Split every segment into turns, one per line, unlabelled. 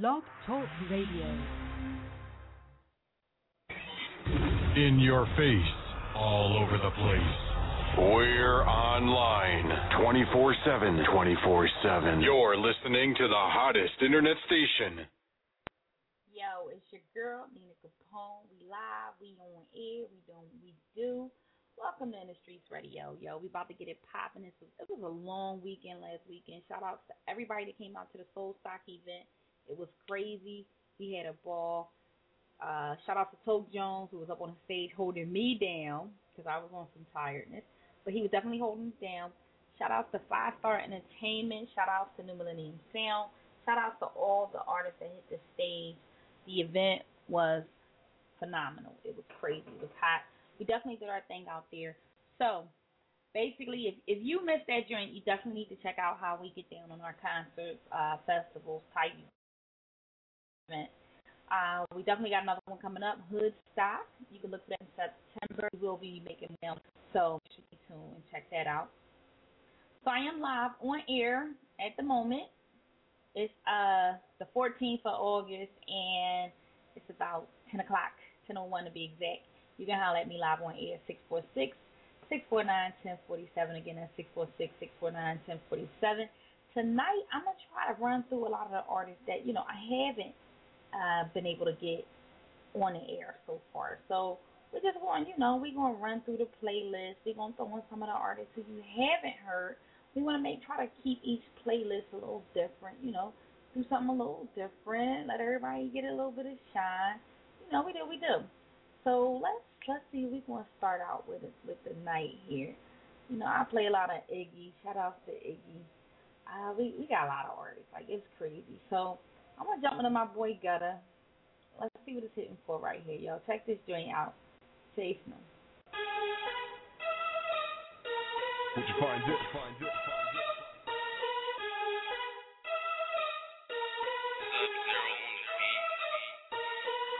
Blog Talk Radio.
In your face, all over the place. We're online 24 7. 24 7. You're listening to the hottest internet station.
Yo, it's your girl, Nina Capone. We live, we on air, we do we do. Welcome to In the Streets Radio, yo. We about to get it popping. It was, it was a long weekend last weekend. Shout out to everybody that came out to the Soul Stock event. It was crazy. He had a ball. Uh, shout out to Toke Jones, who was up on the stage holding me down because I was on some tiredness. But he was definitely holding me down. Shout out to Five Star Entertainment. Shout out to New Millennium Sound. Shout out to all the artists that hit the stage. The event was phenomenal. It was crazy. It was hot. We definitely did our thing out there. So basically, if if you missed that joint, you definitely need to check out how we get down on our concerts, uh, festivals, event. Uh, we definitely got another one coming up, Hood Stock. You can look for that in September. We will be making them, so should be tuned and check that out. So I am live on air at the moment. It's uh the 14th of August, and it's about 10 o'clock, 10:01 to be exact. You can holler at me live on air, 646 649 1047. Again, that's 646 649 1047. Tonight, I'm going to try to run through a lot of the artists that, you know, I haven't been able to get on the air so far. So we're just going, you know, we're going to run through the playlist. We're going to throw in some of the artists who you haven't heard. We want to make try to keep each playlist a little different, you know, do something a little different, let everybody get a little bit of shine. You know, we do, we do. So let's let's see. We're gonna start out with it with the night here. You know, I play a lot of Iggy. Shout out to Iggy. Uh, we we got a lot of artists. Like it's crazy. So I'm gonna jump into my boy Gutter. Let's see what it's hitting for right here, yo. Check this joint out. Safe no.
Would you find it? Find it?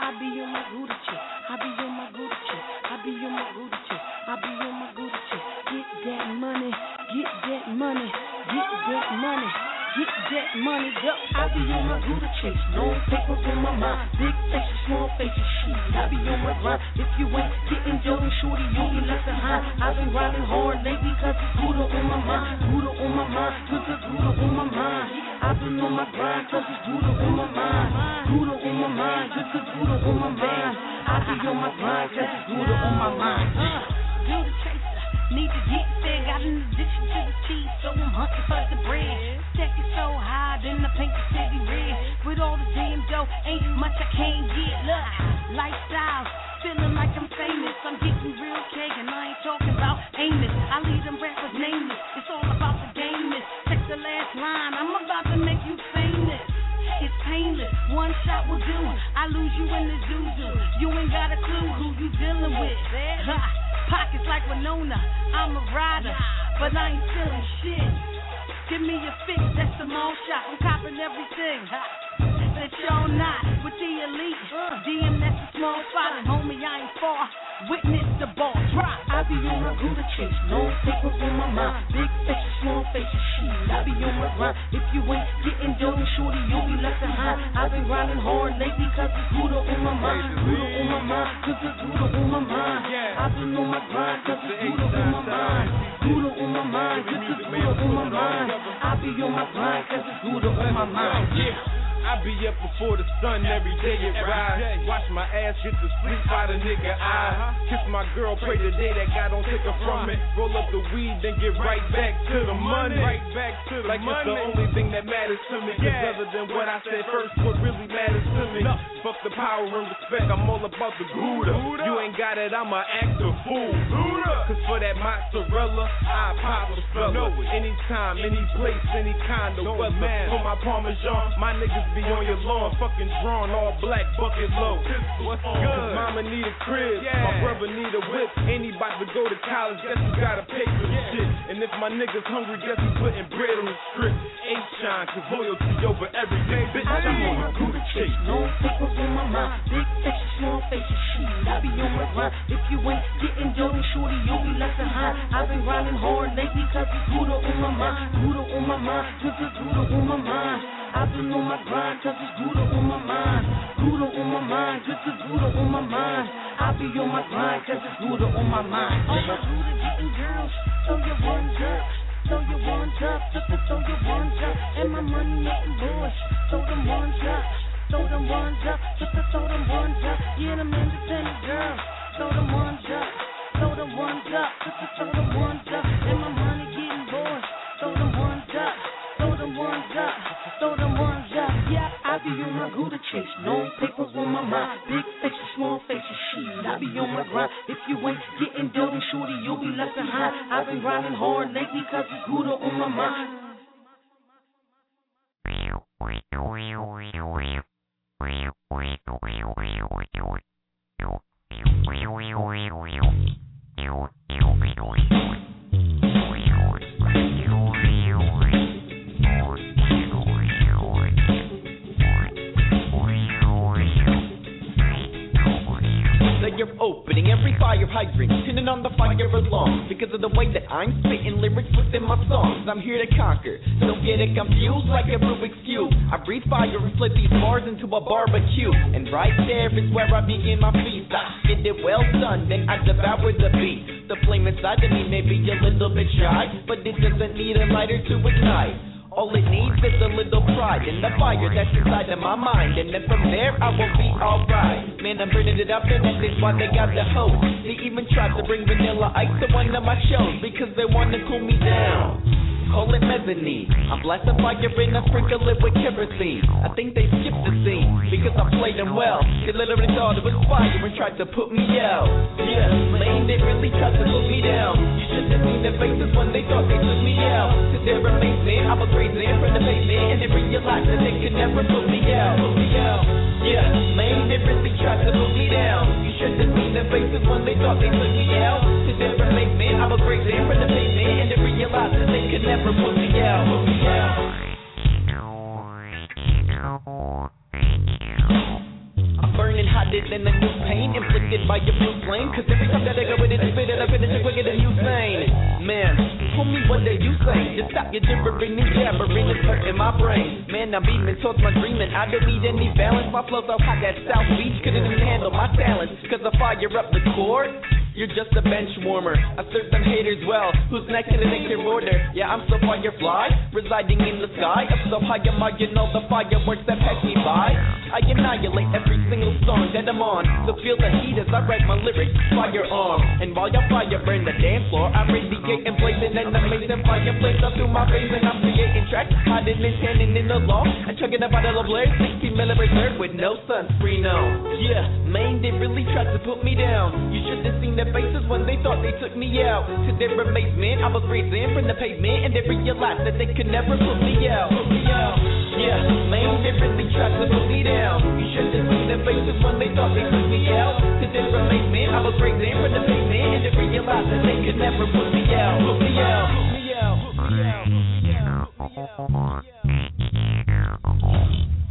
I be on my Gouda chick. I be on my Gouda chick. I be on my Gouda chick. I be on my Gouda chick. Get that money. Get that money. Get that money. Get that money, go. I be on my Gouda chick. No papers in my mind. Big faces, small faces, shit. I be on my grind. If you ain't getting dough, shorty, you'll be left behind. I've been riding hard lately cause it's Gouda on my mind. Gouda on my mind. Put the Gouda on my mind. I've been on my grind cause it's Gouda on my mind. Gouda on my mind. Just the Gouda on my mind. I be on my grind cause it's Gouda on my mind. Uh, Gouda chaser. Need to get there, got an addiction to the cheese, so I'm hunting for the bread. Stack it so high, then I paint the city red. With all the damn dough, ain't much I can't get. Look, lifestyle, feeling like I'm famous. I'm getting real cake, and I ain't talking about Amos. I leave them rappers nameless. It's all about the gameness. Check the last line, I'm about to make you famous. It's painless, one shot will do. I lose you in the zuzu. You ain't got a clue who you dealing with. Ha, pockets like Winona, I'm a rider, but I ain't feeling shit. Give me a fix, that's a small shot. I'm copping everything. That y'all not with the elite. DM, that's a small spot. Homie, I ain't far. Witness the ball drop. I be on my Gouda chase, no papers on my mind. Big faces, small faces, shit. I be on my grind. If you ain't getting dough, shorty, you'll be left behind. I've been grinding hard lately cause it's Gouda on my mind. Gouda on my mind, cause it's Gouda on my mind. I've been on my grind cause it's Gouda on my mind. Gouda on my mind, cause it's Gouda on my mind. I be on my grind cause it's Gouda on my mind.
Yeah. I be up before the sun every day it rise. Watch my ass get the sleep by the nigga eye. Uh-huh. Kiss my girl, pray the day that God don't take her from me. Roll up the weed, then get right back to the money. Right back to the like money. it's the only thing that matters to me. Cause other than what I said first, what really matters to me. Fuck the power and respect, I'm all about the Gouda. You ain't got it, I'ma act a fool. Cause for that mozzarella, I pop a fella. Anytime, any place, any kind of weather. For my Parmesan, my niggas be on your lawn, fucking drawn, all black, bucket low. What's good? Mama need a crib, yeah. my brother need a whip. Anybody to go to college, guess you gotta pay for the shit. And if my niggas hungry, guess he putting bread on the strip. Ain't shine, cause loyalty over everything. Bitch, I'm on a Gouda chase.
No papers in my mind. Big faces, small faces, shit. I be on my grind. If you ain't getting dough, shorty, you'll be left behind. I've been grinding hard lately cause it's Gouda on my mind. Gouda on my mind. Gouda on my mind. I've been on my grind, cause it's Gouda on my mind. Gouda on my mind, just a Gouda on my mind. I be on my grind, cause it's Gouda on my mind. Oh, my Gouda getting girls, throw your ones up. Throw your ones up, throw your ones up. And my money making boys, throw them ones up. Throw them ones up, throw them ones up. Yeah, them independent girls, throw them ones up. Throw them ones up, throw them ones up. And my money getting boys, throw them ones up. Throw them ones up, throw them ones up. I be on my Gouda chase, no papers on my mind. Big faces, small faces, shit. I be on my grind. If you ain't getting then shorty, you'll be left behind. I've been grinding hard lately, cause it's Gouda on my mind.
Of the way that I'm spitting lyrics within my songs, I'm here to conquer. Don't get it confused like a Rubik's Cube. I breathe fire and flip these bars into a barbecue. And right there is where I begin my feast. I get it well done, then I devour the beat. The flame inside of me may be a little bit shy, but it doesn't need a lighter to ignite. All it needs is a little pride and the fire that's inside of my mind. And then from there, I will be alright. Man, I'm burning it up, and that is why they got the host. They even tried to bring Vanilla Ice to one of my shows because they want to cool me down. Call it mezzanine. I'm blasting fire and I sprinkle it with kerosene. I think they skipped the scene because I played them well. They literally thought it was fire and tried to put me out. Yeah, lame, they really tried to put me down. You should have seen their faces when they thought they took me out. To their amazement, I was raised in the pavement and they realized that they could never put me out. Put me out. Yeah, lame, they really tried to put me down. You should have seen their faces when they thought they took me out. To their amazement, I was raised in the pavement and they realized that they could never I'm burning hotter than a new pain inflicted by your blue flame. Cause every time that I go with it, spit it and it's quicker than you saying. Man, tell me what are you saying? Just stop your gibbering and jabbering, it's hurting my brain. Man, I'm beating towards my dreaming. I don't need any balance. My flow's so hot that South Beach couldn't even handle my talents. Cause I fire up the court. You're just a bench warmer. I serve them haters well. Who's next in the next order? Yeah, I'm so firefly, residing in the sky. Up so high, I'm marking all the fireworks that pass me by. I annihilate every single song that I'm on. So feel the heat as I write my lyrics, firearm. And while your fire burn the dance floor, I'm radiating, blazing an amazing fireplace up through my veins, and I'm creating tracks, hiding and tanning in the law. I'm chugging a bottle of Blair, 60 mil with no sunscreen on. Yeah, man, they really tried to put me down. You should have seen their faces when they thought they took me out. To their amazement, I was raised in from the pavement, and they realized that they could never put me out. Put me out. Yeah, man, they tried to put me down. You should have seen their faces when they thought they took me out. To their amazement, I was raised in from the pavement, and they realized that they could never put me out. Put me out. Put me out. Put me out. Put me out. Put me out.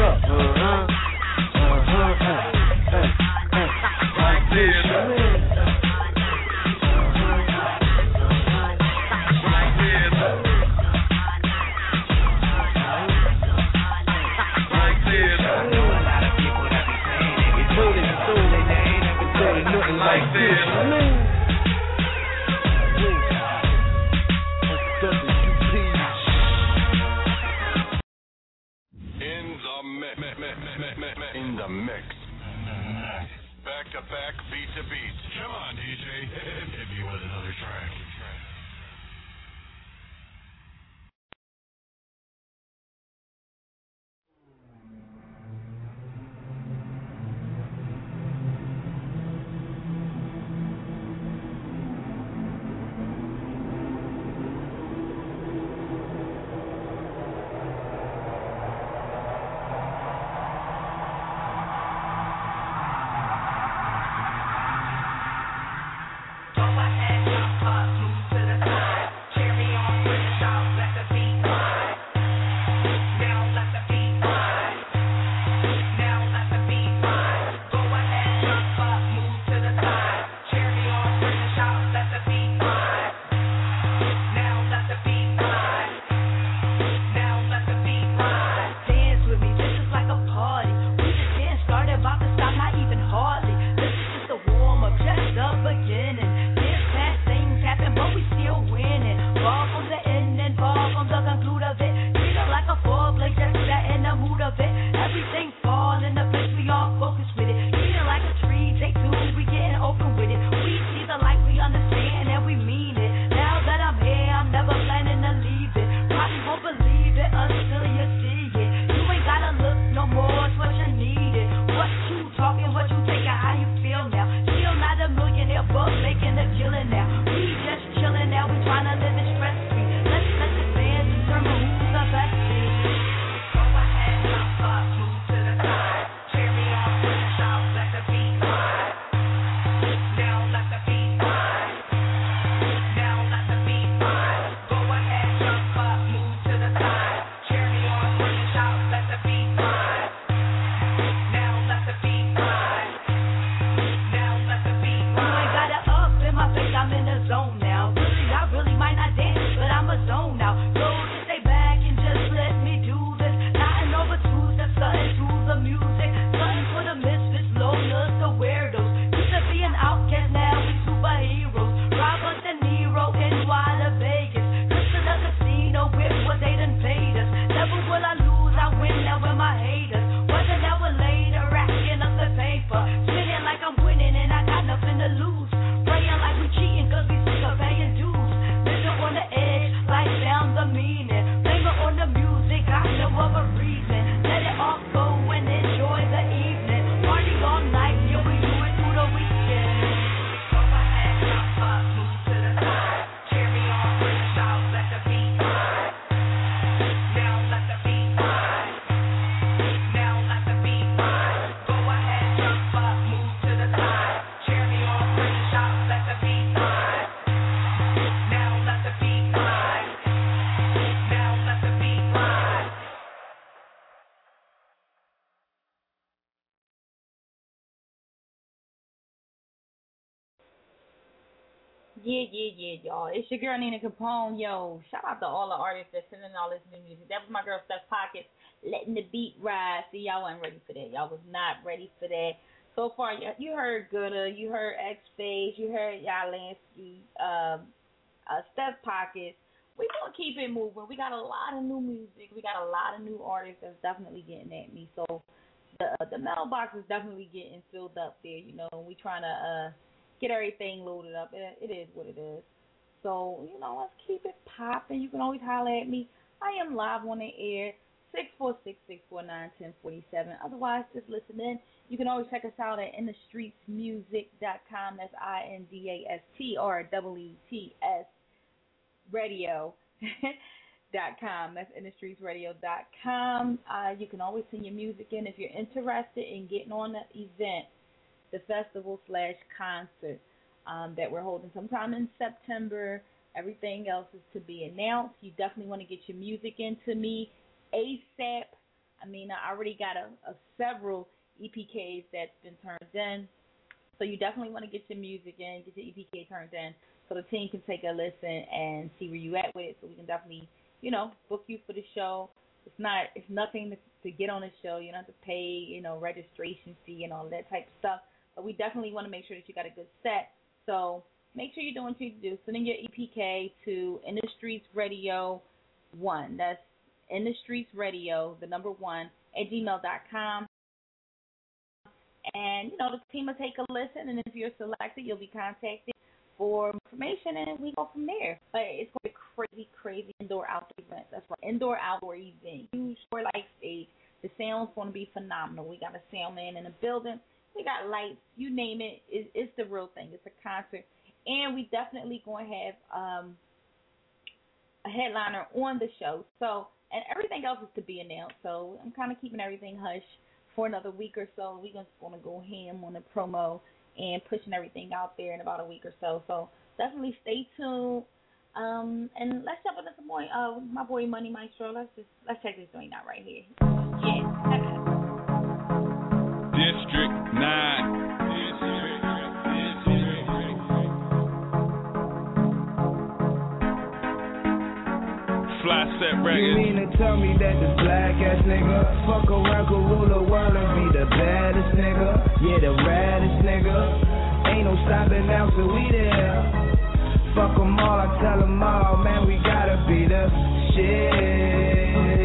Up. Uh-huh. Uh-huh.
Yeah, yeah, yeah, y'all. It's your girl Nina Capone. Yo, shout out to all the artists that sending all this new music. That was my girl Steph Pockets letting the beat ride. See, y'all wasn't ready for that. Y'all was not ready for that. So far, you heard Gooder, you heard X Phase, you heard Yalansky, um, uh, Steph Pockets. We gonna keep it moving. We got a lot of new music. We got a lot of new artists that's definitely getting at me. So the uh, the mailbox is definitely getting filled up there. You know, we trying to uh get everything loaded up. It, it is what it is. So, you know, let's keep it popping. You can always holler at me. I am live on the air, 646-649-1047. Otherwise, just listen in. You can always check us out at indastreetsmusic.com. That's I-N-D-A-S-T-R-E-E-T-S radio. dot com. That's indastreetsradio.com. Uh, you can always send your music in if you're interested in getting on the event the festival slash concert um, that we're holding sometime in September. Everything else is to be announced. You definitely want to get your music into me ASAP. I mean, I already got a, a several EPKs that's been turned in. So you definitely want to get your music in, get your EPK turned in, so the team can take a listen and see where you at with it. So we can definitely, you know, book you for the show. It's not, it's nothing to, to get on the show. You don't have to pay, you know, registration fee and all that type of stuff. We definitely want to make sure that you got a good set. So make sure you're doing what you do. Send in your EPK to In the Streets Radio One. That's In the Streets Radio, the number one at gmail.com. And you know the team will take a listen, and if you're selected, you'll be contacted for information, and we go from there. But it's going to be crazy, crazy indoor outdoor event. That's right, indoor outdoor event, huge for life stage. The sound's going to be phenomenal. We got a sound man in the building. We got lights, you name it. it it's the real thing. It's a concert, and we definitely going to have um, a headliner on the show. So, and everything else is to be announced. So I'm kind of keeping everything hush for another week or so. We're just going to go ham on the promo and pushing everything out there in about a week or so. So definitely stay tuned. Um, and let's jump into some more. Uh, my boy Money Maestro. Let's just let's check this joint out right here. Yeah.
District 9. Fly set records.
You mean to tell me that this black ass nigga fuck around could rule the world and be the baddest nigga? Yeah, the raddest nigga. Ain't no stopping now, so we there. Fuck them all, I tell them all, man, we gotta be the shit.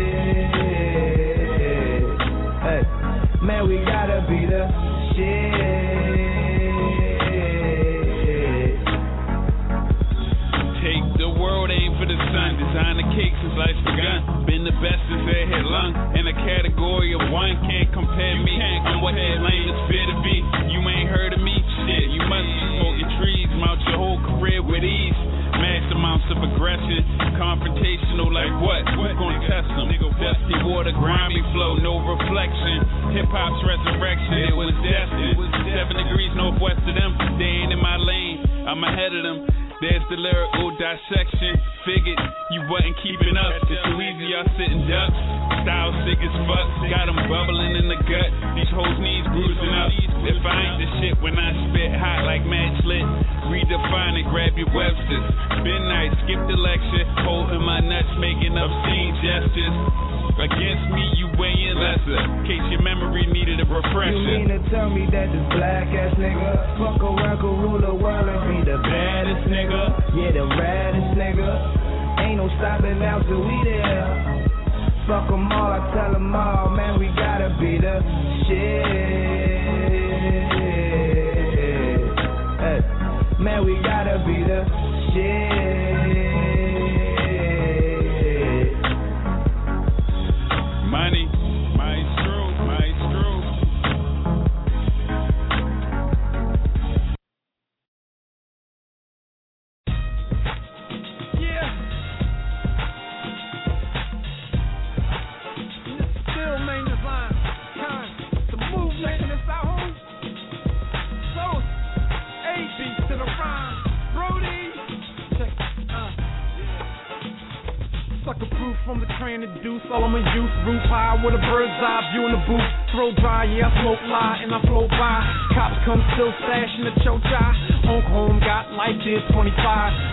Hey, Man, we gotta
Cake since life's begun. Been the best since they hit lung. In a category of one, can't compare me. I'm what these lame fear to be. You ain't heard of me? Shit, you must be smoking trees. Mount your whole career with ease. Mass amounts of aggression, confrontational like what? Gonna test them? Dusty water, grimy flow, no reflection. Hip hop's resurrection, it was destined. Seven degrees northwest of them, they ain't in my lane. I'm ahead of them. There's the lyrical dissection. Figured you wasn't keeping up. It's too easy, y'all sitting ducks. Style sick as fuck. Got them bubbling in the gut. These hoes knees bruising up. If I ain't the shit when I spit hot like match lit. Redefine it, grab your Websters. Nice, skip the lecture. Holding my nuts, making obscene gestures. Against me, you weighing lesser. Case your memory needed a refresher.
You mean to tell me that this black ass nigga fuck around the world and be the baddest nigga? Yeah, the raddest nigga. Ain't no stopping now till we there. Fuck them all, I tell them all, man, we gotta be the shit. Hey, man, we gotta be the shit.
Train to I'm a youth, roof high with a bird's eye view in the booth. Throw dry, yeah, I smoke lie and I flow by. Cops come still stashing the choke Home got life did 25.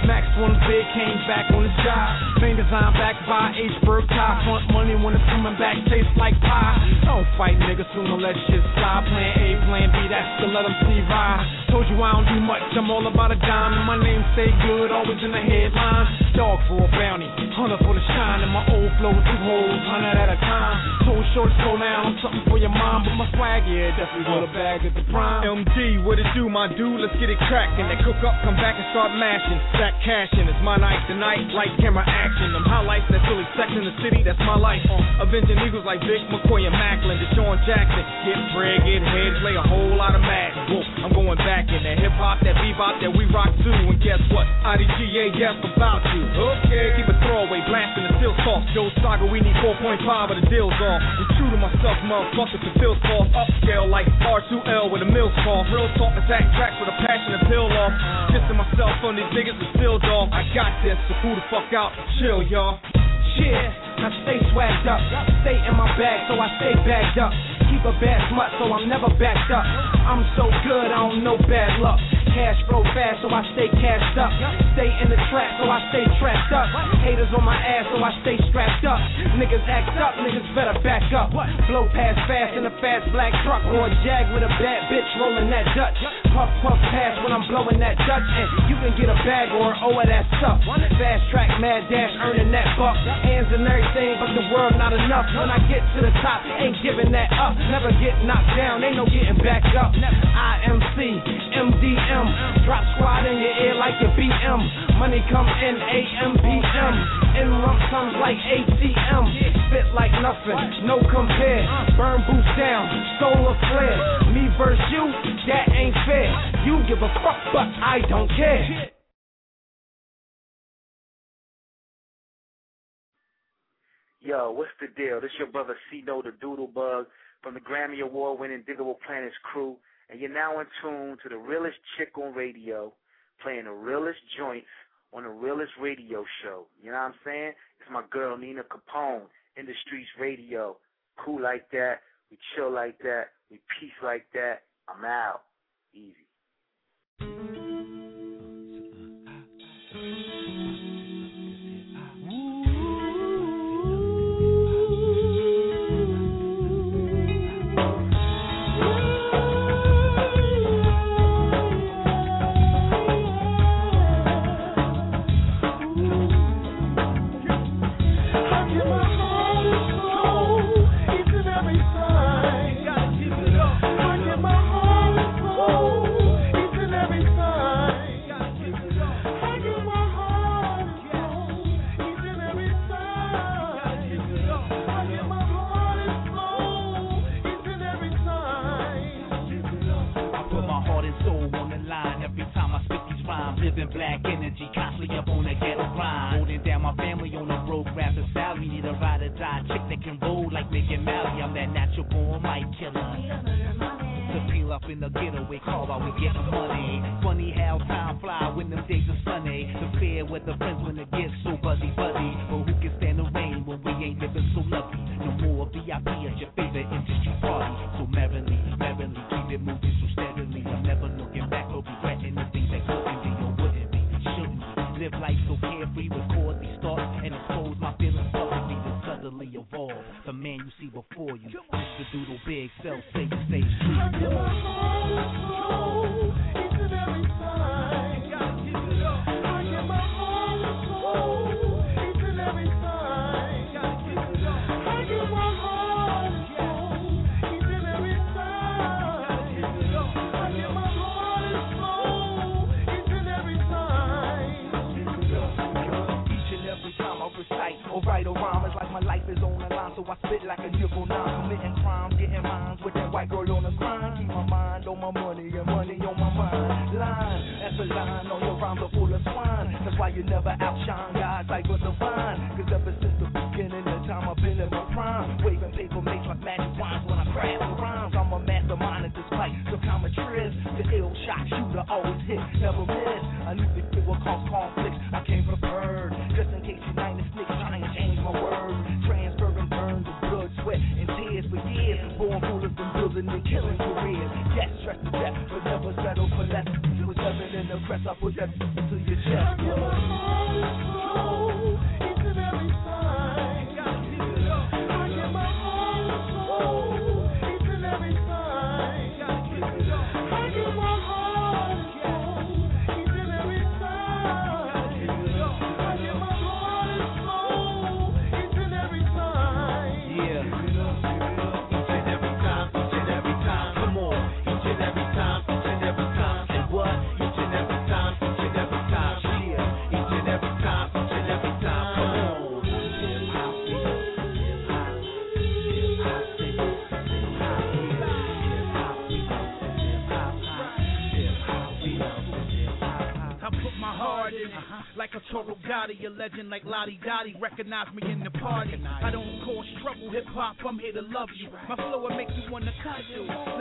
Max one big came back on his job. Main design back by H Berg tie. Front money when it's coming back tastes like pie. Don't fight niggas, sooner let shit slide. Plan A, plan B, that's to let them see ride. Told you I don't do much, I'm all about a dime. My name stay good, always in the headlines. Dog for a bounty, hunter for the shine. And my old flow two holes, hundred at a time. Told short slow down, something for your mom. But my swag, yeah, definitely with a bag at the prime.
MD, what it do, my dude? Let's get it crackin'. They cook up, come back and start mashing. Stack cashing, it's my night tonight. Light camera action. Them highlights that sex in the city, that's my life. Uh, avenging Eagles like Vick McCoy and Maclin. DeSean Jackson, get bread, get head, play a whole lot of mad. Whoa, I'm going back in that hip hop, that bebop that we rock too. And guess what? IDGA, yes, about you. Okay, keep a throwaway, blasting the still soft. Joe Saga, we need 4.5 of the deals off. I'm true to myself, motherfuckers, to feel soft. Upscale like R2L with a milk call. Real talk, attack tracks with a passion to peel off. Dissing myself on these niggas with still dog. I got this, so who the fuck out? Chill, y'all.
Yeah, I stay swagged up. Stay in my bag, so I stay bagged up. Keep a bad smut, so I'm never backed up. I'm so good, I don't know bad luck. Cash flow fast, so I stay cashed up. Stay in the trap, so I stay trapped up. Haters on my ass, so I stay strapped up. Niggas act up, niggas better back up. Blow past fast in a fast black truck or a jag with a bad bitch rolling that Dutch. Puff puff pass when I'm blowing that Dutch, and you can get a bag or owe it that stuff. Fast track, mad dash, earning that buck. Hands and everything, but the world not enough. When I get to the top, ain't giving that up. Never get knocked down, ain't no getting back up. IMC, MDM. Drop squad in your ear like a BM. Money come in AM, PM. In lump sums like ATM. Spit like nothing, no compare. Burn boots down, solar flare. Me versus you, that ain't fair. You give a fuck, but I don't care.
Yo, what's the deal? This your brother C-No the Doodle Bug from the Grammy Award winning Digable Planets crew and you're now in tune to the realest chick on radio, playing the realest joints on the realest radio show. You know what I'm saying? It's my girl Nina Capone in the streets radio. Cool like that. We chill like that. We peace like that. I'm out. Easy.
Like
Lottie Dottie. Recognize me in the party. I don't cause trouble, hip hop, I'm here to love you. My flow will make you wanna cut you.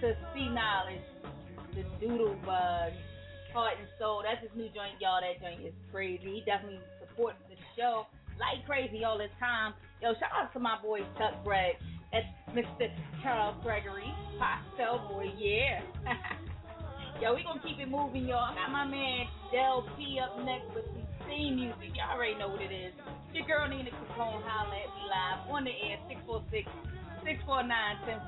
To C Knowledge, the Doodle Bug, Heart and Soul. That's his new joint, y'all. That joint is crazy. He definitely supports the show like crazy all the time. Yo, shout out to my boy Chuck Greg. That's Mr. Charles Gregory, Pastel Boy, yeah. Yo, we gonna keep it moving, y'all. I got my man Del P up next with some theme music. Y'all already know what it is. Your girl Nina Capone, holla at me live on the air, 646 649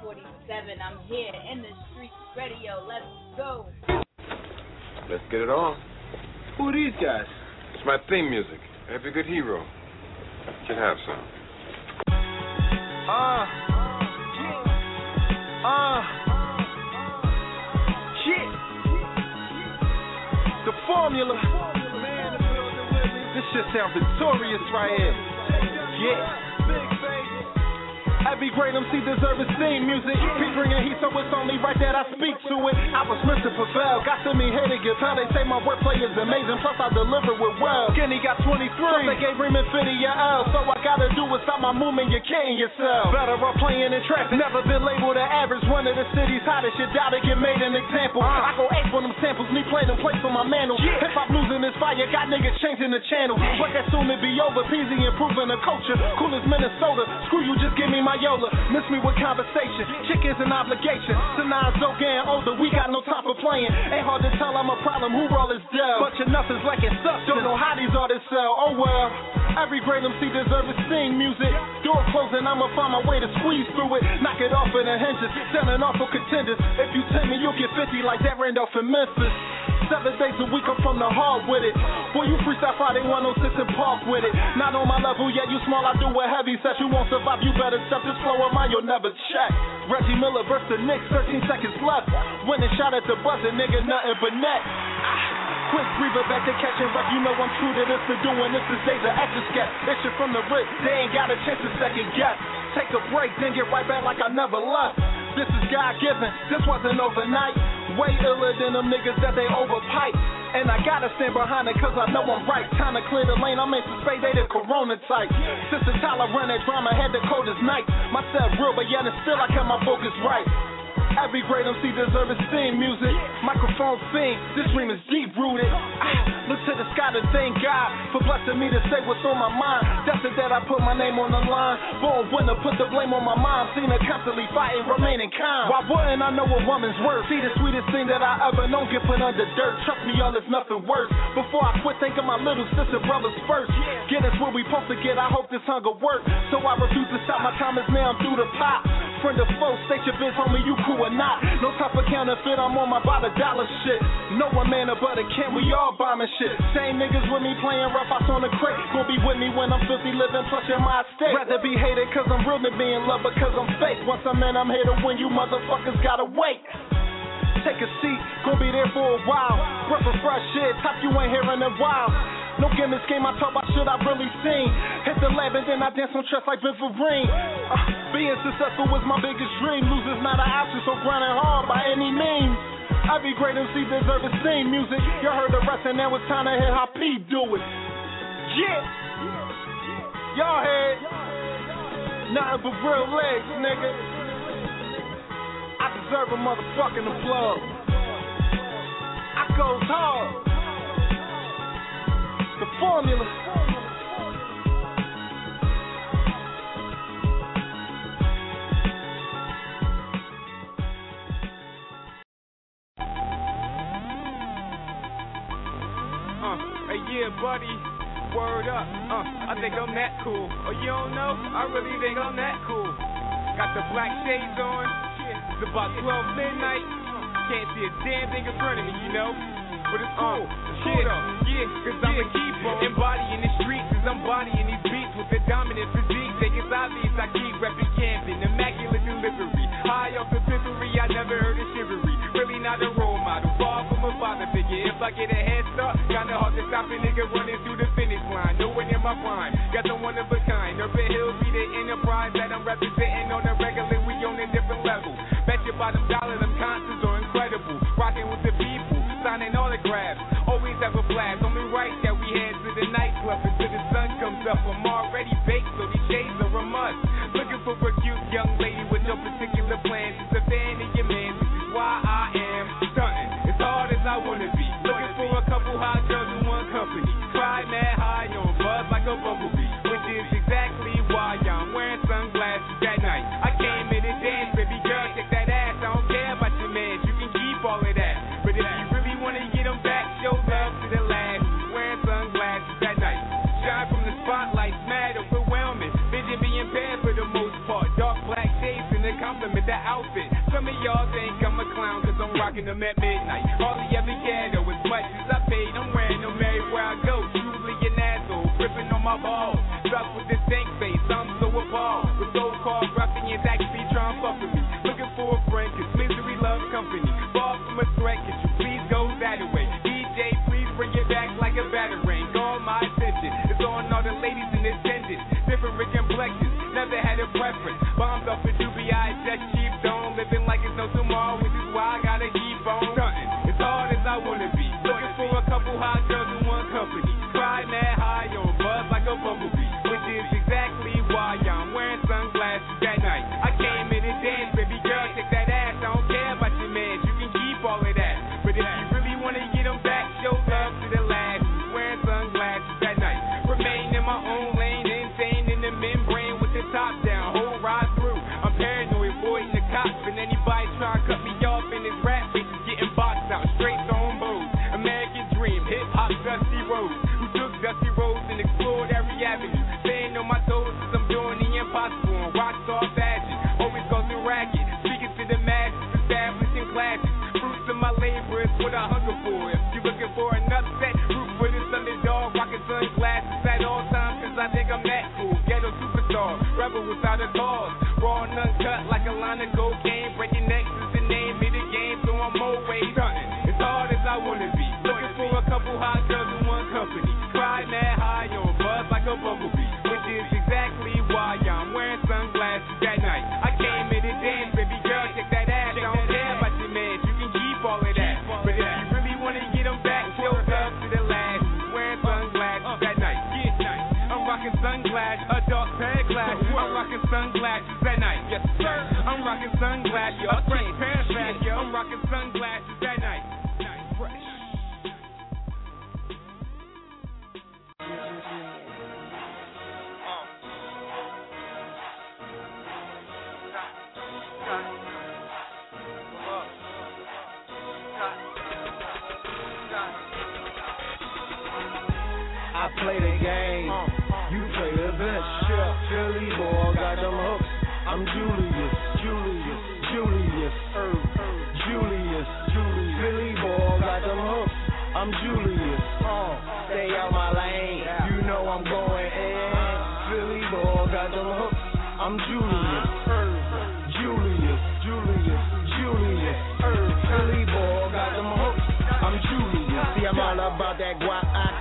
1047. I'm here in the street radio. Let's go.
Let's get it on.
Who are these guys?
It's my theme music. Every good hero should have some.
Uh. Uh. Shit. The formula. This shit sound victorious right here. Yeah. Every great MC deserve his theme music. Keep bringing heat, so it's only right that I speak to it. I was Mr. Pavel, got to me hated guitar. They say my wordplay is amazing, plus I deliver with well. Skinny got 23, plus they gave Raymond Fitty your L. So I gotta do is stop my movement, you're killing yourself. Better off playing in traffic. Never been labeled an average, one of the city's hottest. You doubt it, get made an example. Uh. I go ape on them samples, me play them plays on my mantle. Hip hop losing this fire, got niggas changing the channel. But that soon it be over, Peasy improving the culture. Cool as Minnesota, screw you, just give me my Yola. Miss me with conversation, chick is an obligation. To so getting older, oh, we got no time for playing. Ain't hard to tell I'm a problem, who roll is dead? Bunch of nothing's like it sucks, don't know how these artists sell. Oh well, every great MC deserves his theme music. Door closing, I'ma find my way to squeeze through it. Knock it off in the hinges, sending off for contenders. If you take me, you'll get 50 like that Randolph in Memphis. Seven days a week, I'm from the heart with it. Boy, you freestyle Friday 106 and park with it. Not on my level yet, you small, I do a heavy set. You won't survive, you better step this flow of mine, you'll never check. Reggie Miller versus the Knicks, 13 seconds left. Winning shot at the buzzer, nigga, nothing but net. Quick breather back to catch and. You know I'm true to this to doing this is days of etch a sketch. This from the rip, they ain't got a chance to second guess. Take a break, then get right back like I never left. This is God given, this wasn't overnight. Way iller than them niggas that they overpipe. And I gotta stand behind it cause I know I'm right. Time to clear the lane, I'm into spade, they the corona type. Sister Tyler run that drama, had the coldest night. My Myself real, but yet and still I kept my focus right. Every great MC deserves theme music. Microphone sing, this dream is deep rooted. Ah, look to the sky to thank God for blessing me to say what's on my mind. It that I put my name on the line. Born winner, put the blame on my mom. Seen her constantly fighting, remaining calm. Why wouldn't I know a woman's worth? See the sweetest thing that I ever known get put under dirt. Trust me, y'all, it's nothing worse. Before I quit thinking my little sister brothers first. Get us where we supposed to get. I hope this hunger works. So I refuse to stop. My time is now. I'm through the pot. Friend or foe, state your biz, homie, you cool or not. No type of counterfeit, I'm on my by the dollar shit. No one man but a can we all bombing shit. Same niggas with me playing rough house on the crate. Gonna be with me when I'm filthy living, plus in my state. Rather be hated cause I'm real than being loved because I'm fake. Once I'm in, I'm here to win, you motherfuckers gotta wait. Take a seat, gonna be there for a while. Breath of fresh shit, top you ain't hearing in a while. No gimmicks game, I talk about shit I really seen. Hit the lab and then I dance on trust like Viverine. Uh, being successful was my biggest dream. Losers not an option, so grinding hard by any means. I be great MC, deserve the same music. You heard the rest, and now it's time to hear how P do it. Yeah. Y'all heard nothing but real legs, nigga. I deserve a motherfucking applause. I goes hard. The formula.
Uh, hey, yeah, buddy. Word up. Uh, I think I'm that cool. Oh, you don't know? I really think I'm that cool. Got the black shades on. It's about 12 midnight. Can't see a damn thing in front of me, you know. But it's cool. Uh, cool. Yeah, cause yeah. I'ma keep on embodying the streets as I'm bodying these beats with the dominant physique. Think it's obvious I keep repping Camden. Immaculate delivery. High off the pippery, I never heard of chivalry. Really not a role model. Far from a father figure. If I get a head start, kinda hard to stop a nigga running through the finish line. No one in my prime. Got the one of a kind. Urban Hills be the enterprise that I'm representing on the regular. We on a different level. Bet you by them dollar, them concerts are incredible. Rocking with the people, signing autographs. Always have a blast. Only right that we head to the nightclub until the sun comes up. I'm already baked, so these shades are a must. Looking for a cute young lady with no particular plans. She's a fan of your man. This is why I am stunting. As hard as I wanna be. Looking for a couple hot girls in one company. Try mad high on buzz like a bumblebee. Which is exactly why I'm wearing sunglasses that night. Compliment outfit. Some of y'all think I'm a clown cause I'm rocking them at midnight. Hardly ever ghetto as much as I paid. I'm wearing them everywhere I go. Truly an asshole, gripping on my balls. Stuck with this stank face, I'm so appalled. With so-called ruffians actually trying to fuck with me. Looking for a friend cause misery loves company. Far from a threat, could you please go that way? DJ, please bring it back like a battering. Call my attention. It's on all the ladies in attendance. Different complexions, never had a preference. Bombed off a what I hunger for. You're looking for an upset, root for this underdog. Rocking sunglasses at all times, cause I think I'm that cool. Ghetto superstar, rebel without a cause. Raw and uncut like a line of cocaine. Sunglasses, a dark pair of glasses. I'm rocking sunglasses at night. Yes, sir. I'm rocking sunglasses, a fresh pair of glasses. I'm rocking sunglasses that night.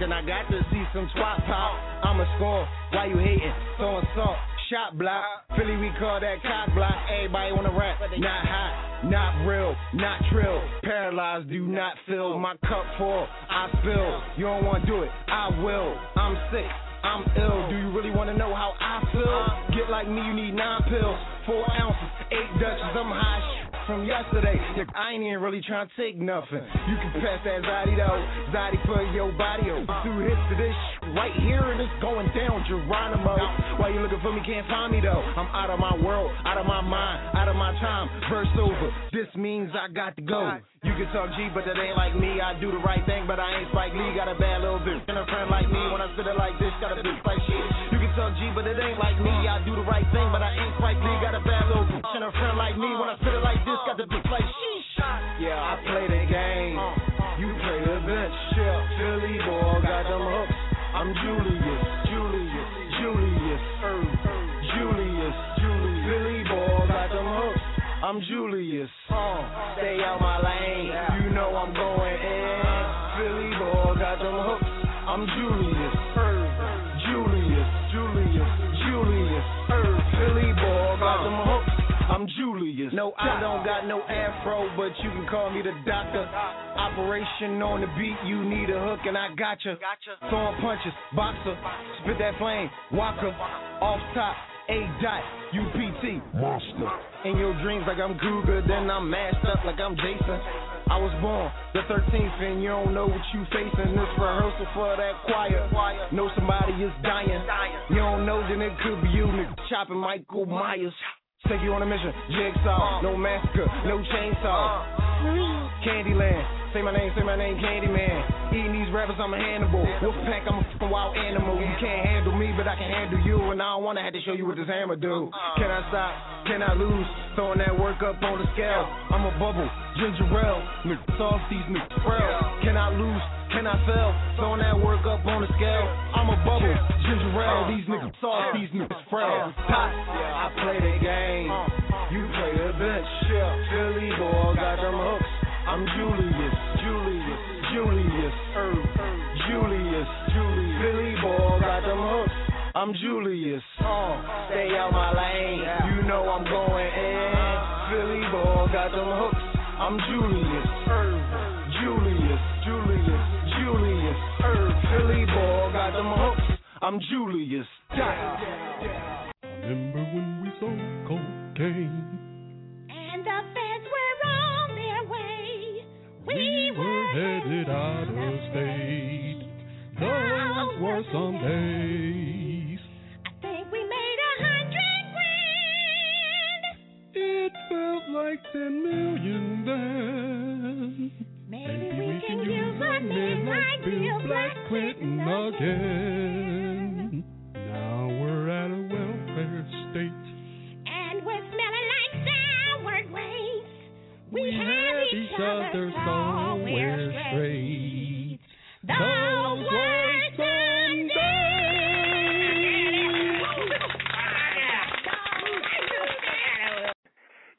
And I got to see some twat pop. I'm a score. Why you hating? Throwing salt. Shot block. Philly, we call that cock block. Everybody wanna rap. Not hot, not real, not trill. Paralyzed, do not fill my cup full. I spill. You don't wanna do it? I will. I'm sick. I'm ill. Do you really wanna know how I feel? Get like me, you need nine pills, four ounces, eight Dutches. I'm high from yesterday. I ain't even really trying to take nothing. You can pass that Zodi though, Zodi for your body. Oh, two hits to this sh- right here and it's going down, Geronimo. Why you looking for me? Can't find me though. I'm out of my world, out of my mind, out of my time. Verse over. This means I got to go. You can talk G, but that ain't like me. I do the right thing, but I ain't Spike Lee. Got a bad little bitch and a friend like me. When I sit it like this, got a bitch like shit. You can talk G, but it ain't like me. I do the right thing, but I ain't Spike Lee. Got a bad little bitch and a friend like me. When I sit it like this, got the bitch like sheesh. Yeah, I play the game. You play the bench. Yeah, Philly boy got them hooks. I'm Julius, Julius, Julius, Julius, Julius. Philly boy got them hooks. I'm Julius. Uh, stay out my lane. You know I'm going in. Philly boy got them hooks. I'm. Julius, Julius. No, I don't got no afro, but you can call me the doctor. Operation on the beat, you need a hook, and I gotcha. Throwing punches, boxer, spit that flame, walker, off top, A dot, UPT, monster. In your dreams, like I'm Krueger, then I'm mashed up like I'm Jason. I was born the 13th, and you don't know what you facing. This rehearsal for that choir. Know somebody is dying. You don't know, then it could be you, nigga. Chopping Michael Myers. Take you on a mission, jigsaw, no massacre, no chainsaw. Candyland, say my name, say my name, Candyman. Eating these rappers, I'm a Hannibal. Wolfpack, I'm a fucking wild animal. You can't handle me, but I can handle you. And I don't wanna have to show you what this hammer do. Can I stop? Can I lose? Throwing that work up on the scale. I'm a bubble, ginger ale, sauce these niggas frail. Can I lose? Can I fail? Throwing that work up on the scale. I'm a bubble, ginger ale, uh, these niggas uh, sauce uh, these niggas frail. Pop, I play the game. You play the bench. Philly boy got them hooks. I'm Julius, Julius, Julius, Julius, Julius. Philly boy got them hooks. I'm Julius. Uh, stay out my lane. You know I'm going in. Philly boy got them hooks. I'm Julius, I'm Julius.
Remember when we saw cocaine?
And the feds were on their way.
We were headed out of state. Those were some days.
I think we made a hundred grand.
It felt like ten million then.
Maybe, we, can, use a name like Bill Black
Clinton again. Now we're at a welfare state.
And we're smelling like sour grapes. We,
We
have each other
somewhere straight.
Those were some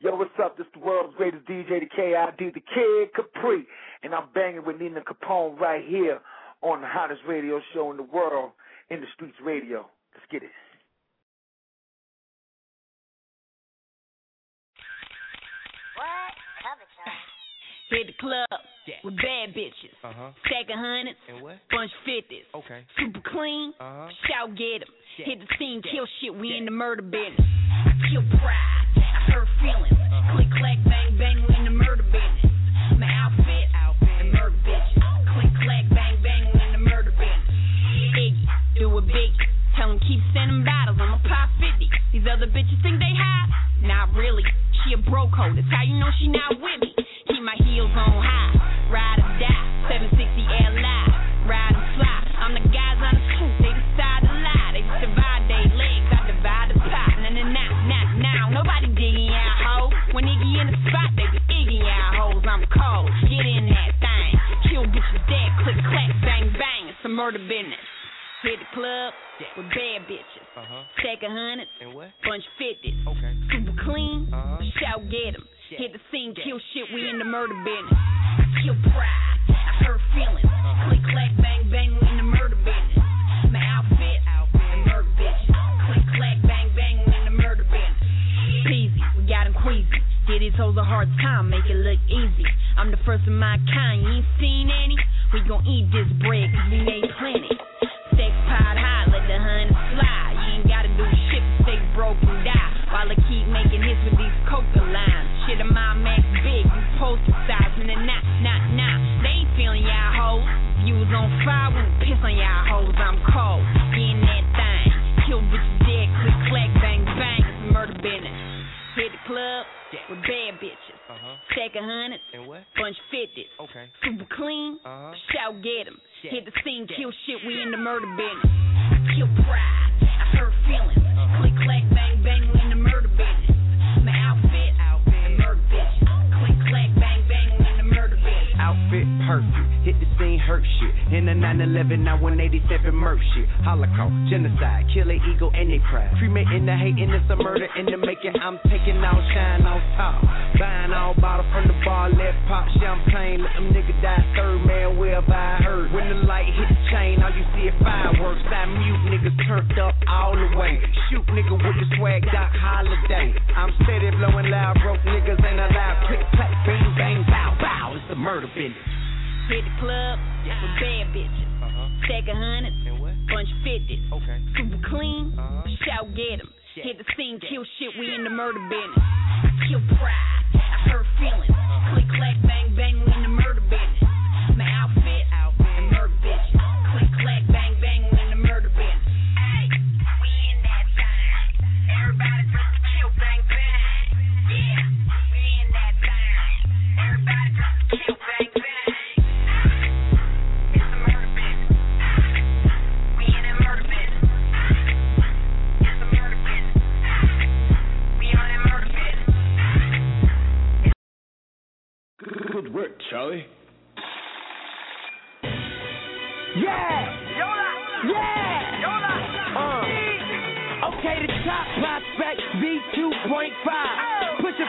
Yo, what's up? This the world's greatest DJ, the KID, the Kid Capri, and I'm banging with Nina Capone right here on the hottest radio show in the world, in the streets radio. Let's get it.
Hit the club yeah. with bad bitches.
Uh-huh.
Stack of hundreds,
And what?
bunch of fifties.
Okay.
Super clean,
Uh-huh.
shout get 'em.
Yeah.
Hit the scene,
Yeah.
kill shit, we
Yeah.
in the murder business. I kill pride, I hurt feelings.
Uh-huh.
Click, clack, bang, bang, we in the murder business. Outfit, and murder bitches. Clack, bang, bang, the murder. Iggy, do 'em keep sending bottles, I'ma pop 50. These other bitches think they hot? Not really. She a broke hoe, that's how you know she not with me. Keep my heels on high, ride or die. 760 air murder business. Hit the club with bad bitches.
Uh-huh.
Stack of hundreds,
And what?
bunch fifties.
Okay.
Super clean,
Uh-huh.
shout get 'em. Hit the scene, kill shit, we in the murder business. Kill pride, I hurt feelings.
Uh-huh.
Click, clack, bang, bang, we in the murder business. My outfit, and murder bitches. Click, clack, bang, bang, we in the murder business. Peasy, we got 'em queasy. Get these hoes a hard time, make it look easy. I'm the first of my kind, you ain't seen any? We gon' eat this bread, cause we made plenty. Sex pot high, let the honey slide. You ain't gotta do shit stay broke and die. While I keep making hits with these coca lines. Shit, I'm my max big, you poster size, and then not, not, not. They ain't feeling y'all hoes. You was on fire when piss on y'all hoes, I'm cold. Getting that thing. Kill bitches dead, click, clack, bang, bang. Murder business. Hit the club with bad bitches.
Uh-huh.
Stack of hundreds,
And what?
bunch fifties.
Okay.
Super clean,
Uh-huh.
shout get 'em.
Yeah.
Hit the scene, kill shit, we in the murder business. Kill pride, I hurt feelings.
Uh-huh.
Click, clack, bang, bang, we in the murder business. My outfit, and murder bitches. Click, clack, bang,
Outfit perfect, hit the scene, hurt shit. In the 911, now 187 murk shit. Holocaust, genocide, killer ego, and they pride. Cremating the hate, and it's a murder in the making. I'm taking all shine off top. Buying all bottle from the bar, let pop champagne. Let them niggas die third, man, where have I heard? When the light hit the chain, all you see is fireworks. I mute niggas turned up all the way. Shoot nigga with the swag, Doc Holliday. I'm steady blowing loud, broke niggas ain't allowed. Click, clack, bang, bang, bow, bow. It's the murder business.
Hit the club with bad bitches.
Uh-huh.
Stack of hundreds,
And what?
bunch fifties.
Okay.
Super clean,
Uh-huh.
shout get 'em.
Yeah.
Hit the scene, kill shit, we in the murder business. Kill pride, I hurt feelings.
Uh-huh.
Click, clack, bang, bang, we in the murder business. My outfit, and murder bitches. Click, clack, bang, bang, we in the murder business. Hey, we in that time. Everybody
Charlie.
Yeah! Yola! Yeah! Yola! Uh. Okay, the top prospect, V2.5.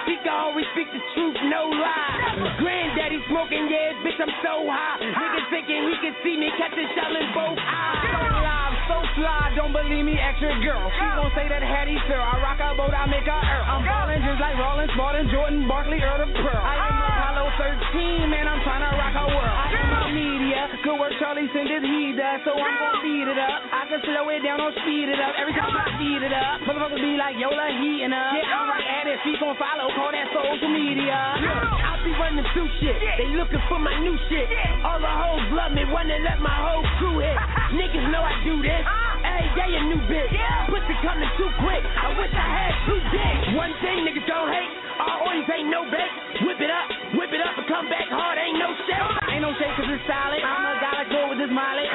A feet, always speak the truth, no lie. Granddaddy smoking, yeah, bitch, I'm so high. Niggas thinking he can see me, catch a shell in both eyes. So live, so fly, don't believe me, extra girl. She gon' say that Hattie sir. I rock a boat, I make her earl. I'm ballin' just like Rollins, Spartan, Jordan, Barkley, Earl the Pearl. I am ah. Apollo 13, man, I'm tryna rock a world. I am my media, good work, Charlie send his heat does, so I'm gon' speed it up. I can slow it down or speed it up. Every time I speed it up, motherfuckers be like, Yola heating up. Yeah, I'm right at it, feet gon' follow, call that social media. I be running through shit, they looking for my new shit. All the hoes love me, wanna let my whole crew hit. Niggas know I do this. Uh-huh. Hey, yeah, a new bitch. Pussy coming too quick. I wish I had two dicks. One thing niggas don't hate. Our always ain't no bait. Whip it up, come back hard. Ain't no shit. Ain't no shake cause it's solid. I'm a guy like go with this miley.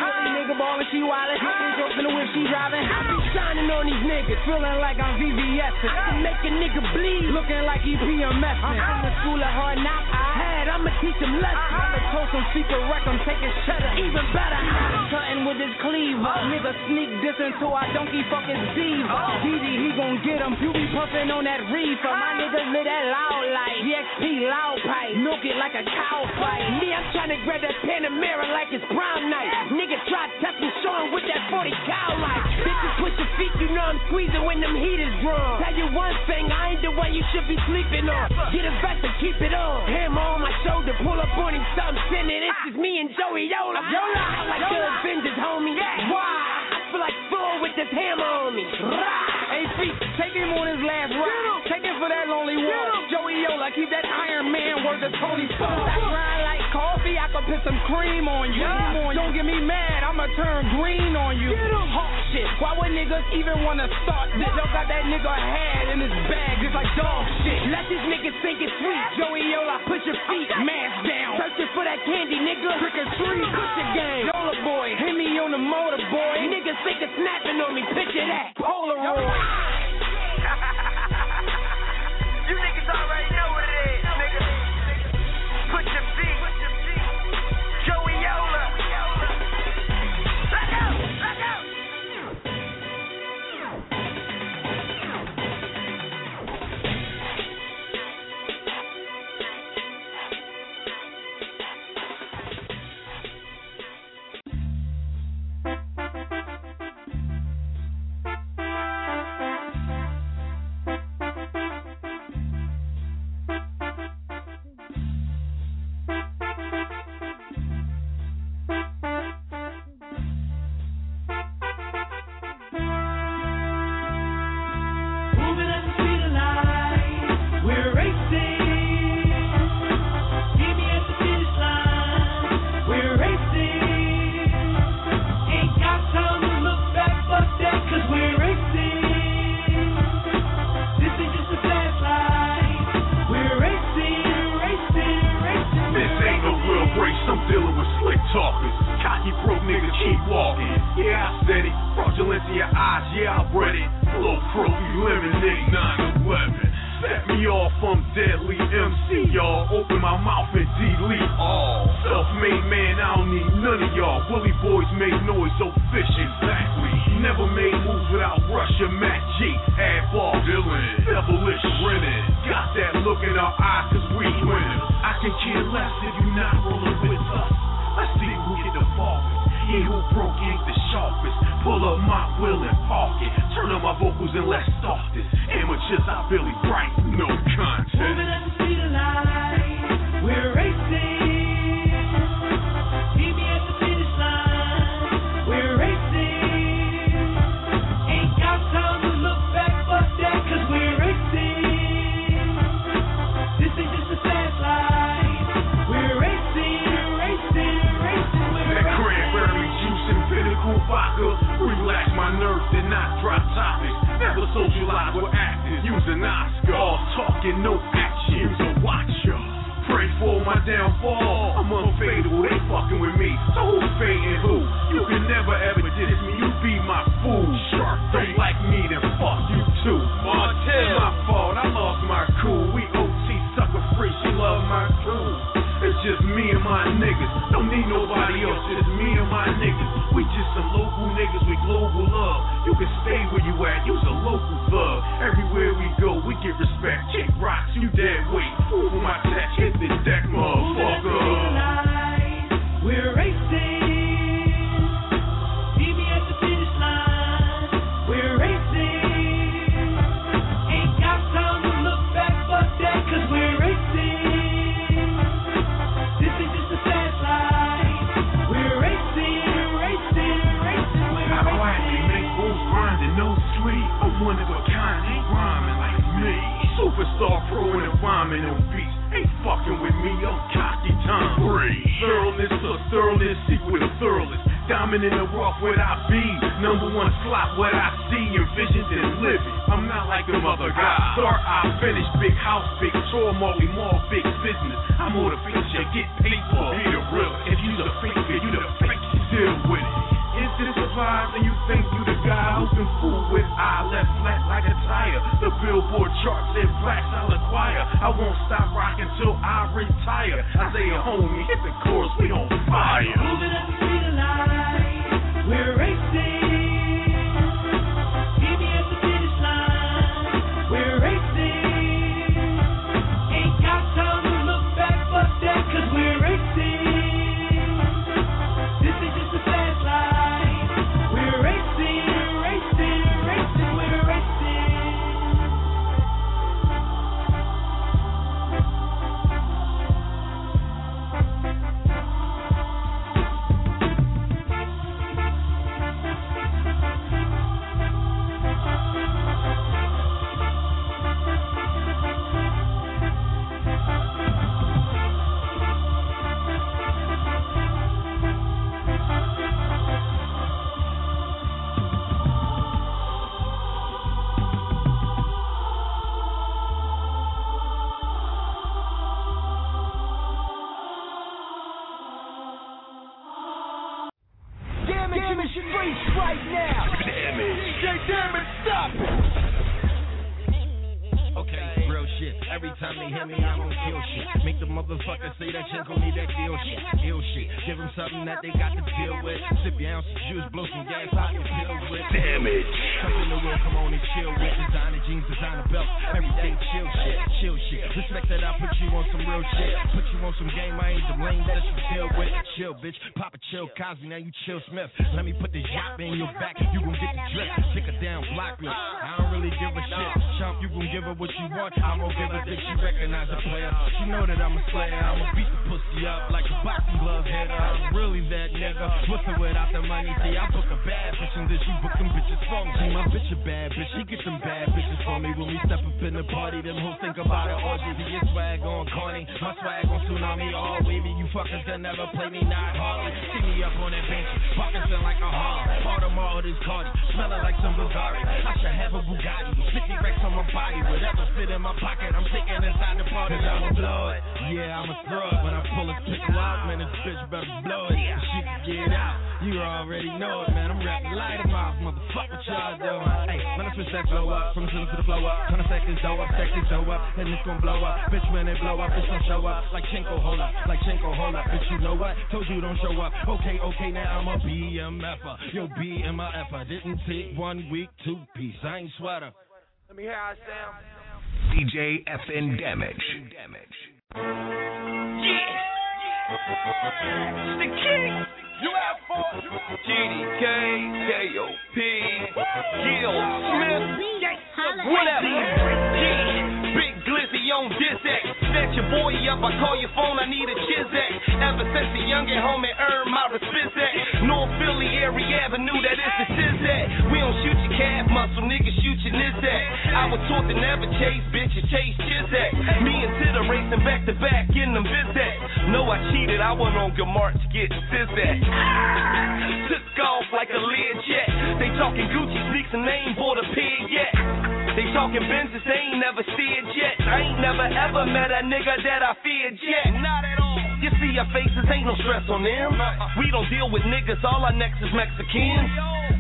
Nigga ballin', she wildin'. Hitting jokes in the whip, she driving. I be shining on these niggas. Feeling like I'm VVS. I make a nigga bleed. Looking like he PMS. I'm the school of hard knocks. I had, I'ma teach him lessons. I'ma some secret wreck, I'm taking cheddar. Even better, I'm cutting with his cleaver. Nigga sneak this into our donkey fucking diva. DD, he gon' get him. You be puffin' on that reefer. My niggas live that loud life. DXP loud pipe. Milk it like a cow fight. Me, I'm trying to grab that Panamera like it's prom night. Nigga try test me, show him with that 40 cow light. Bitches push your feet, you know I'm squeezing when them heaters drum. Tell you one thing, I ain't the one you should be sleeping on. Get a vest and keep it on. Hammer on my shoulder, pull up on him, something sending. This is me and Joey Yola. Yola, I like the Avengers, homie. Why? Feel like Thor with this hammer on me. Rah!
Hey, feet, take him on his last ride. Take him for that lonely walk. Joey Yola, keep that Iron Man word to Tony Stark. I grind like coffee, I can put some cream on you. Don't get me mad, I'ma turn green on you. Hawk shit, why would niggas even wanna start this? Yo got that nigga head in his bag, just like dog shit.
Let this nigga think it's sweet. Joey Yola, put your feet, mask down. Searching for that candy, nigga. Trick or treat, push your game. Boy, hit me on the motor, boy. Niggas think it's snapping on me, picture that. Polaroid. you niggas already
rhyming on beats. Ain't fucking with me, I'm cocky time. Three. Thoroughness plus thoroughness equal to thoroughness. Diamond in the rough, what I be. Number one slot, what I see. Envisioned and living. I'm not like them other guys. Start, I finish. Big house, big tour, more, we more, big business. I'm on the feature, get paid for. Be the real. If you the faker, you the fake, still with it vines and you think you the guy who can fool with I left flat like a tire. The billboard charts in blacks I'll acquire. I won't stop rocking till I retire. I say, homie, hit the course, we on fire.
Moving up the street we're racing.
now
you Chill Smith. Let me put the yop in your back, you gon' get the drip. a down, block me. I gon' give her what she want. I won't give her that she recognize a player. She know that I'm a slayer. I'ma beat the pussy up like a boxing glove hitter. I'm really that nigga. What's it without the money? See, I book a bad bitch and then she book them bitches for me. My bitch a bad bitch. She get them bad bitches for me. When we step up in the party, them hoes think about it. Orgy, get swag on corny. My swag on tsunami. Oh, all wavy. You fuckers that never play me, not hardly. See me up on that bench. Parkinson like a hog. Baltimore, all this party. Smelling like some Bulgari. I should have a Bugatti. 50 racks on my body. Whatever fit in my pocket, I'm taking inside the party. Cause I'm a blood, yeah, I'm a thug. When I pull a pickle out, man, this bitch better blow it. She can get out, you already know it, man. I'm rapping light em off, motherfucker, what y'all doing? Hey, when I switch that flow up, from the ceiling to the flow up, trying to stack dough up, this dough up, and it's gonna blow up. Bitch, when it blow up, it's gonna show up. Like Chinko, hold up, like Chinko, hold up. Bitch, you know what? Told you don't show up. Okay, okay, now I'm a BMFer. Yo, BMFer. Didn't take one week, two piece. I ain't sweater.
Let me hear how it sound.
DJ FN Damage.
Yeah. The king. You have four. GDK, KOP, Gil Smith, whatever. Yeah. Glizzy on Dizak. Set your boy up, I call your phone, I need a Chizak. Ever since a youngin' homie earned my respect. North Philly, Erie Avenue, that is the Sizak. We don't shoot your calf muscle, niggas shoot your Nizak. I was taught to never chase bitches, chase Chizak. Me and Titter racing back to back in them Vizak. No, I cheated, I went on good march getting Sizak. Took off like a lead jet. They talking Gucci sneaks and they ain't bought a pig yet. They talking Benzes, they ain't never steered yet. I ain't never ever met a nigga that I feared yet. Not at all. You see our faces, ain't no stress on them. Uh-uh. We don't deal with niggas, all our necks is Mexicans.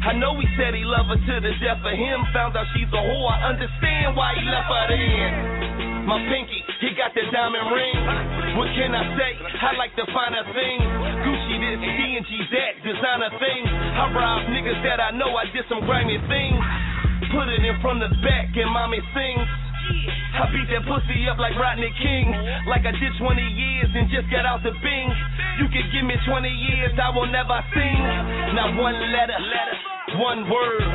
I know he said he love her to the death of him. Found out she's a whore, I understand why he left her then. My pinky, he got that diamond ring. What can I say? I like the finer things. Gucci this, D&G that, designer things. I rob niggas that I know I did some grimy things. Put it in from the back and mommy sings. I beat that pussy up like Rodney King. Like I did 20 years and just got out the bing. You can give me 20 years, I will never sing. Not one letter, one word,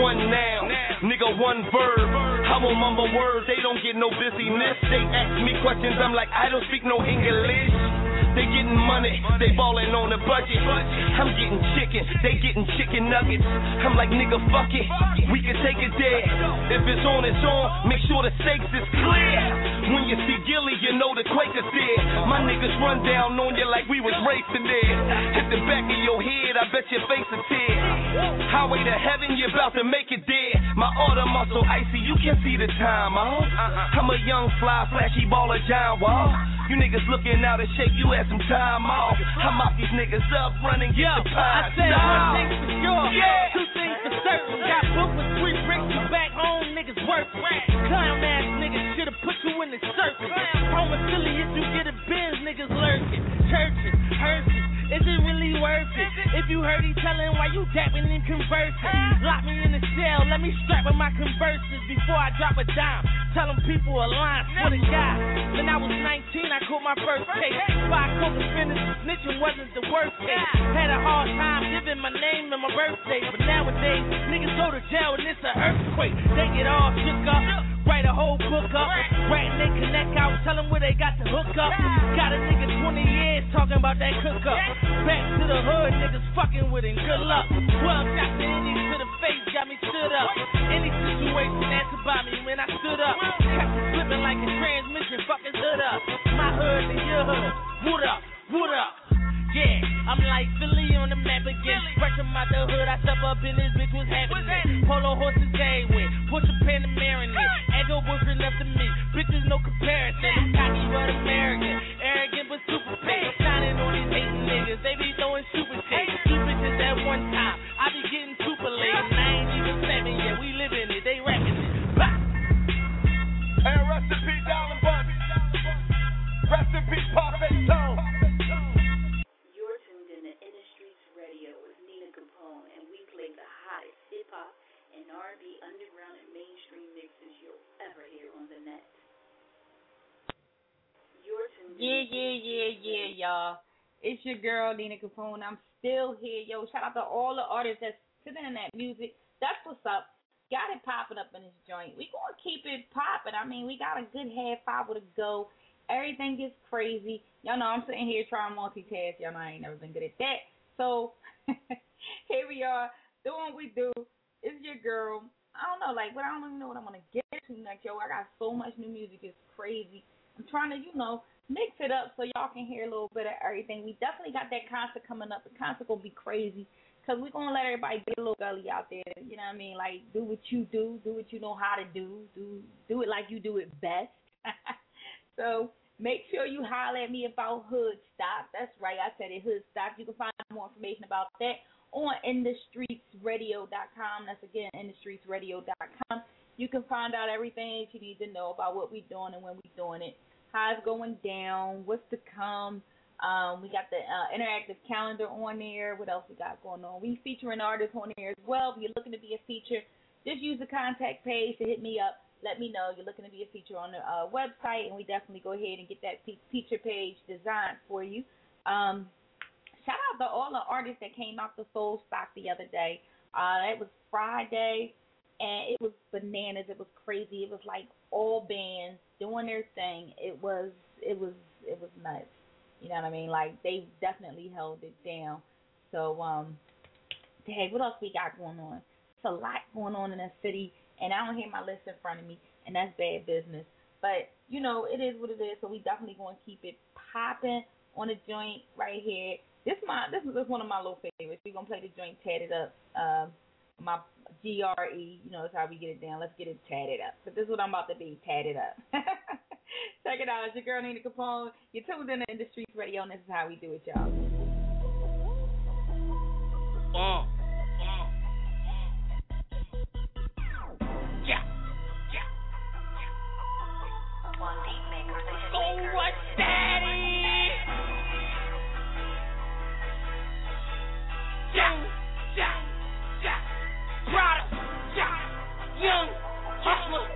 one noun, nigga, one verb. I won't mumble words, they don't get no busyness. They ask me questions, I'm like, I don't speak no English. They getting money, they ballin' on the budget. I'm getting chicken, they getting chicken nuggets. I'm like, nigga, fuck it, we can take it there. If it's on, it's on, make sure the stakes is clear. When you see Gilly, you know the Quakers there. My niggas run down on you like we was racing there. Hit the back of your head, I bet your face is tear. Highway to heaven, you about to make it there. My order muscle icy, you can see the time, huh? I'm a young fly, flashy baller, giant wall. You niggas looking out of shape, you had some time off. I mop these niggas up, running, get the pie.
I said one thing for sure,
Yeah.
two things for certain. Got booked with three bricks, you back home, niggas working. Clown ass niggas should've put you in the circus. Home affiliates, you get a Benz, niggas lurking. Churches, hearses, is it really worth it? If you heard he telling why you dapping and conversing. Lock me in the cell, let me strap with my converses before I drop a dime. Tell them people a line for the guy. When I was 19, I caught my first case. Five co-defendants, snitching wasn't the worst case. Had a hard time giving my name and my birthday, but nowadays niggas go to jail and it's an earthquake. They get all shook up, write a whole book up, writing they connect out, tell them where they got the hook up. Got a nigga 20 years talking about that cook up. Back to the hood, niggas fucking with him. Good luck. 12 shots to any to the face got me stood up. Any situation that's about me when I stood up. Kept flipping like a transmission, fucking hood up. My hood and your hood. What up? What up? Yeah, I'm like Philly on the map again. Fresh from out the hood, I step up in this bitch, what's happening? Polo horses everywhere, push a Panamera in it. Echo boyfriend left to me, bitches no comparison. I'm cocky but American, arrogant but super fake. Shining on these hating niggas, they be
on the net.
Yeah, yeah, yeah, yeah, y'all. It's your girl Nina Capone. I'm still here, yo. Shout out to all the artists that's sitting in that music. That's what's up. Got it popping up in this joint. We gonna keep it popping. I mean, we got a good half hour to go. Everything gets crazy. Y'all know I'm sitting here trying to multitask. Y'all know I ain't never been good at that. So here we are doing what we do. It's your girl. I don't know, like, but I don't even know what I'm gonna get to next. Yo, I got so much new music. It's crazy. I'm trying to, you know, mix it up so y'all can hear a little bit of everything. We definitely got that concert coming up. The concert gonna be crazy. Cause we're gonna let everybody get a little gully out there. You know what I mean? Like do what you do, do what you know how to do, do do it like you do it best. so make sure you holler at me about Hood Stop. That's right, I said it Hood Stop. You can find more information about that on InTheStreetsRadio.com. That's again InTheStreetsRadio.com. You can find out everything that you need to know about what we're doing and when we're doing it, how it's going down, what's to come. Um, we got the uh, interactive calendar on there. What else we got going on? We featuring artists on there as well. If you're looking to be a feature, just use the contact page to hit me up. Let me know you're looking to be a feature on the uh, website, and we definitely go ahead and get that feature page designed for you. Um, shout out to all the artists that came out the Soul Stock the other day. Uh, it was Friday, and it was bananas. It was crazy. It was like all bands doing their thing. It was it was it was nuts. You know what I mean? Like they definitely held it down. So um, hey, what else we got going on? It's a lot going on in the city, and I don't hear my list in front of me, and that's bad business. But you know, it is what it is. So we definitely going to keep it popping on the joint right here. This my this is one of my little favorites. We're gonna play the joint tatted up. Um, my GRE, you know, that's how we get it down. Let's get it tatted up. But this is what I'm about to be tatted up. Check it out. It's your girl Nina Capone. You're tuned in to In the Streets Radio, and this is how we do it, y'all.
Oh. Yeah. Yeah. So what, daddy? Young. Hustler.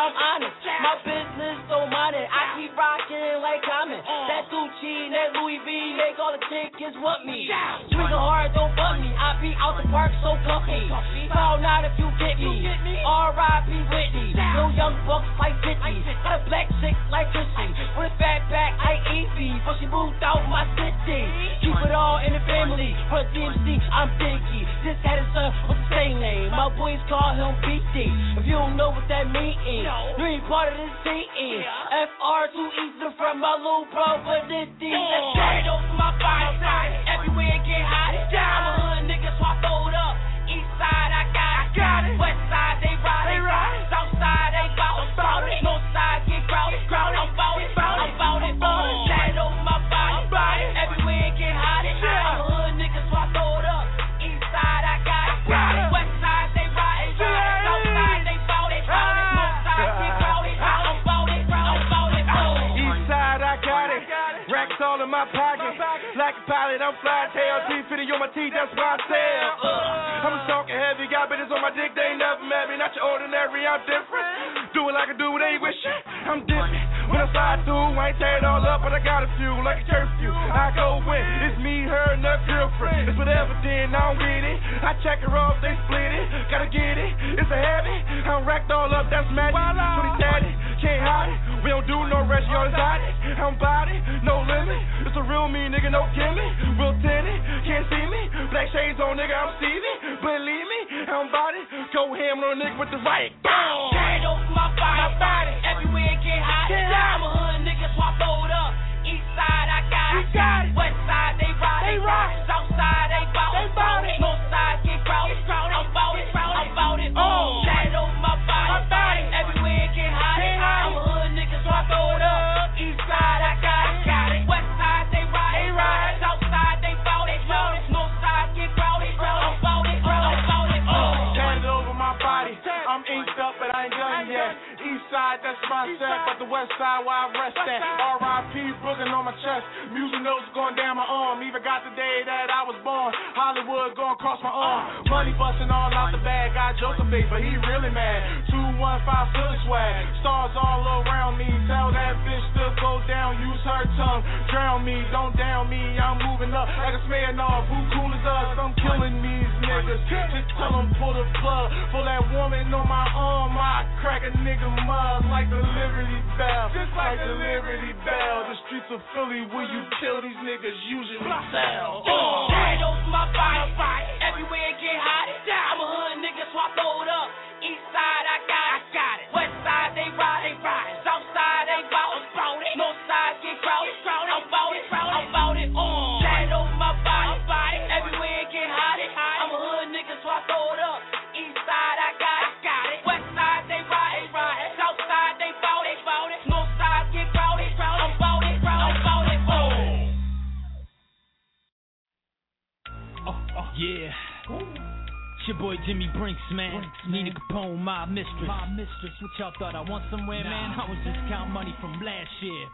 I'm honest. My business mind it. I keep rocking like Common. That Gucci, that Louis V, make all the chickens want me. Trigger hard, don't fuck me. I be out the park so comfy. Foul not if you get me. R.I.P. Whitney. No young bucks like 50. Got a black chick like Chrissy. With a fat back like Evie. But she moved out my city. Keep it all in the family. For DMC, I'm Biggie. This had a son with the same name. My boys call him BD. If you don't know what that means, you ain't part of this team. FR too easy to my little bro, but this D. Right over my body. Everywhere it get hot. I'm a hood nigga, so I it up. East side, I got it. West side, they ride. They ride. South side, they bout it. North side, get crowded. I'm bout it. I'm bout it. On. Right
Like a pilot, I'm flying tail. T50 on my teeth, that's why I. Uh, I'm talking heavy, got bitches on my dick, they ain't never met me. Not your ordinary, I'm different. Do it like I do, they wish it. I'm different. When I slide through, I ain't tear it all up, but I got a few, like a curfew. I go in, it's me, her, and her girlfriend. It's whatever, then I don't get it. I check her off, they split it. Gotta get it, it's a habit. I'm racked all up, that's magic. 20 tatted, can't hide it. We don't do no rest, you exotic. I'm body, no limit. It's a real me, nigga, no gimmick. Real tinted, can't see me. Black shades on, nigga, I'm Stevie. Believe me, I'm body. Go ham on a nigga with the right. Boom.
Right over my body. Everywhere it get hot. I'm a hood nigga, so I up. East side, I got it. West side, they ride. They ride. South side, they bout it. North
That's my set, but the west side where I rest at. R.I.P. Brooklyn on my chest. Music notes going down my arm. Even got the day that I was born. Hollywood going across my arm. Money busting all out the bag. Got Joker face, but he really mad. 215 foot swag. Stars all around me. Tell that bitch to go down. Use her tongue. Drown me, don't down me. I'm moving up like a Smirnoff. Who cool is us? I'm killing these niggas. Just tell them pull the plug. For that woman on my arm, I crack a nigga mud like the Liberty Bell. Just like the Liberty Bell. The streets of Philly where you kill these niggas usually sell.
Uh. Right over my body. Everywhere it get hot. I'm a hood nigga, so I throw it up. East side, I got it. I got it. West side, they ride, they ride. South side, they bout it. Bout it. North side, get crowded. I'm bout it. I'm bout it. Uh.
Yeah. It's your boy Jimmy Brinks, man. Nina Capone, my mistress. My mistress. What y'all thought I want somewhere, man? I was just counting money from last year.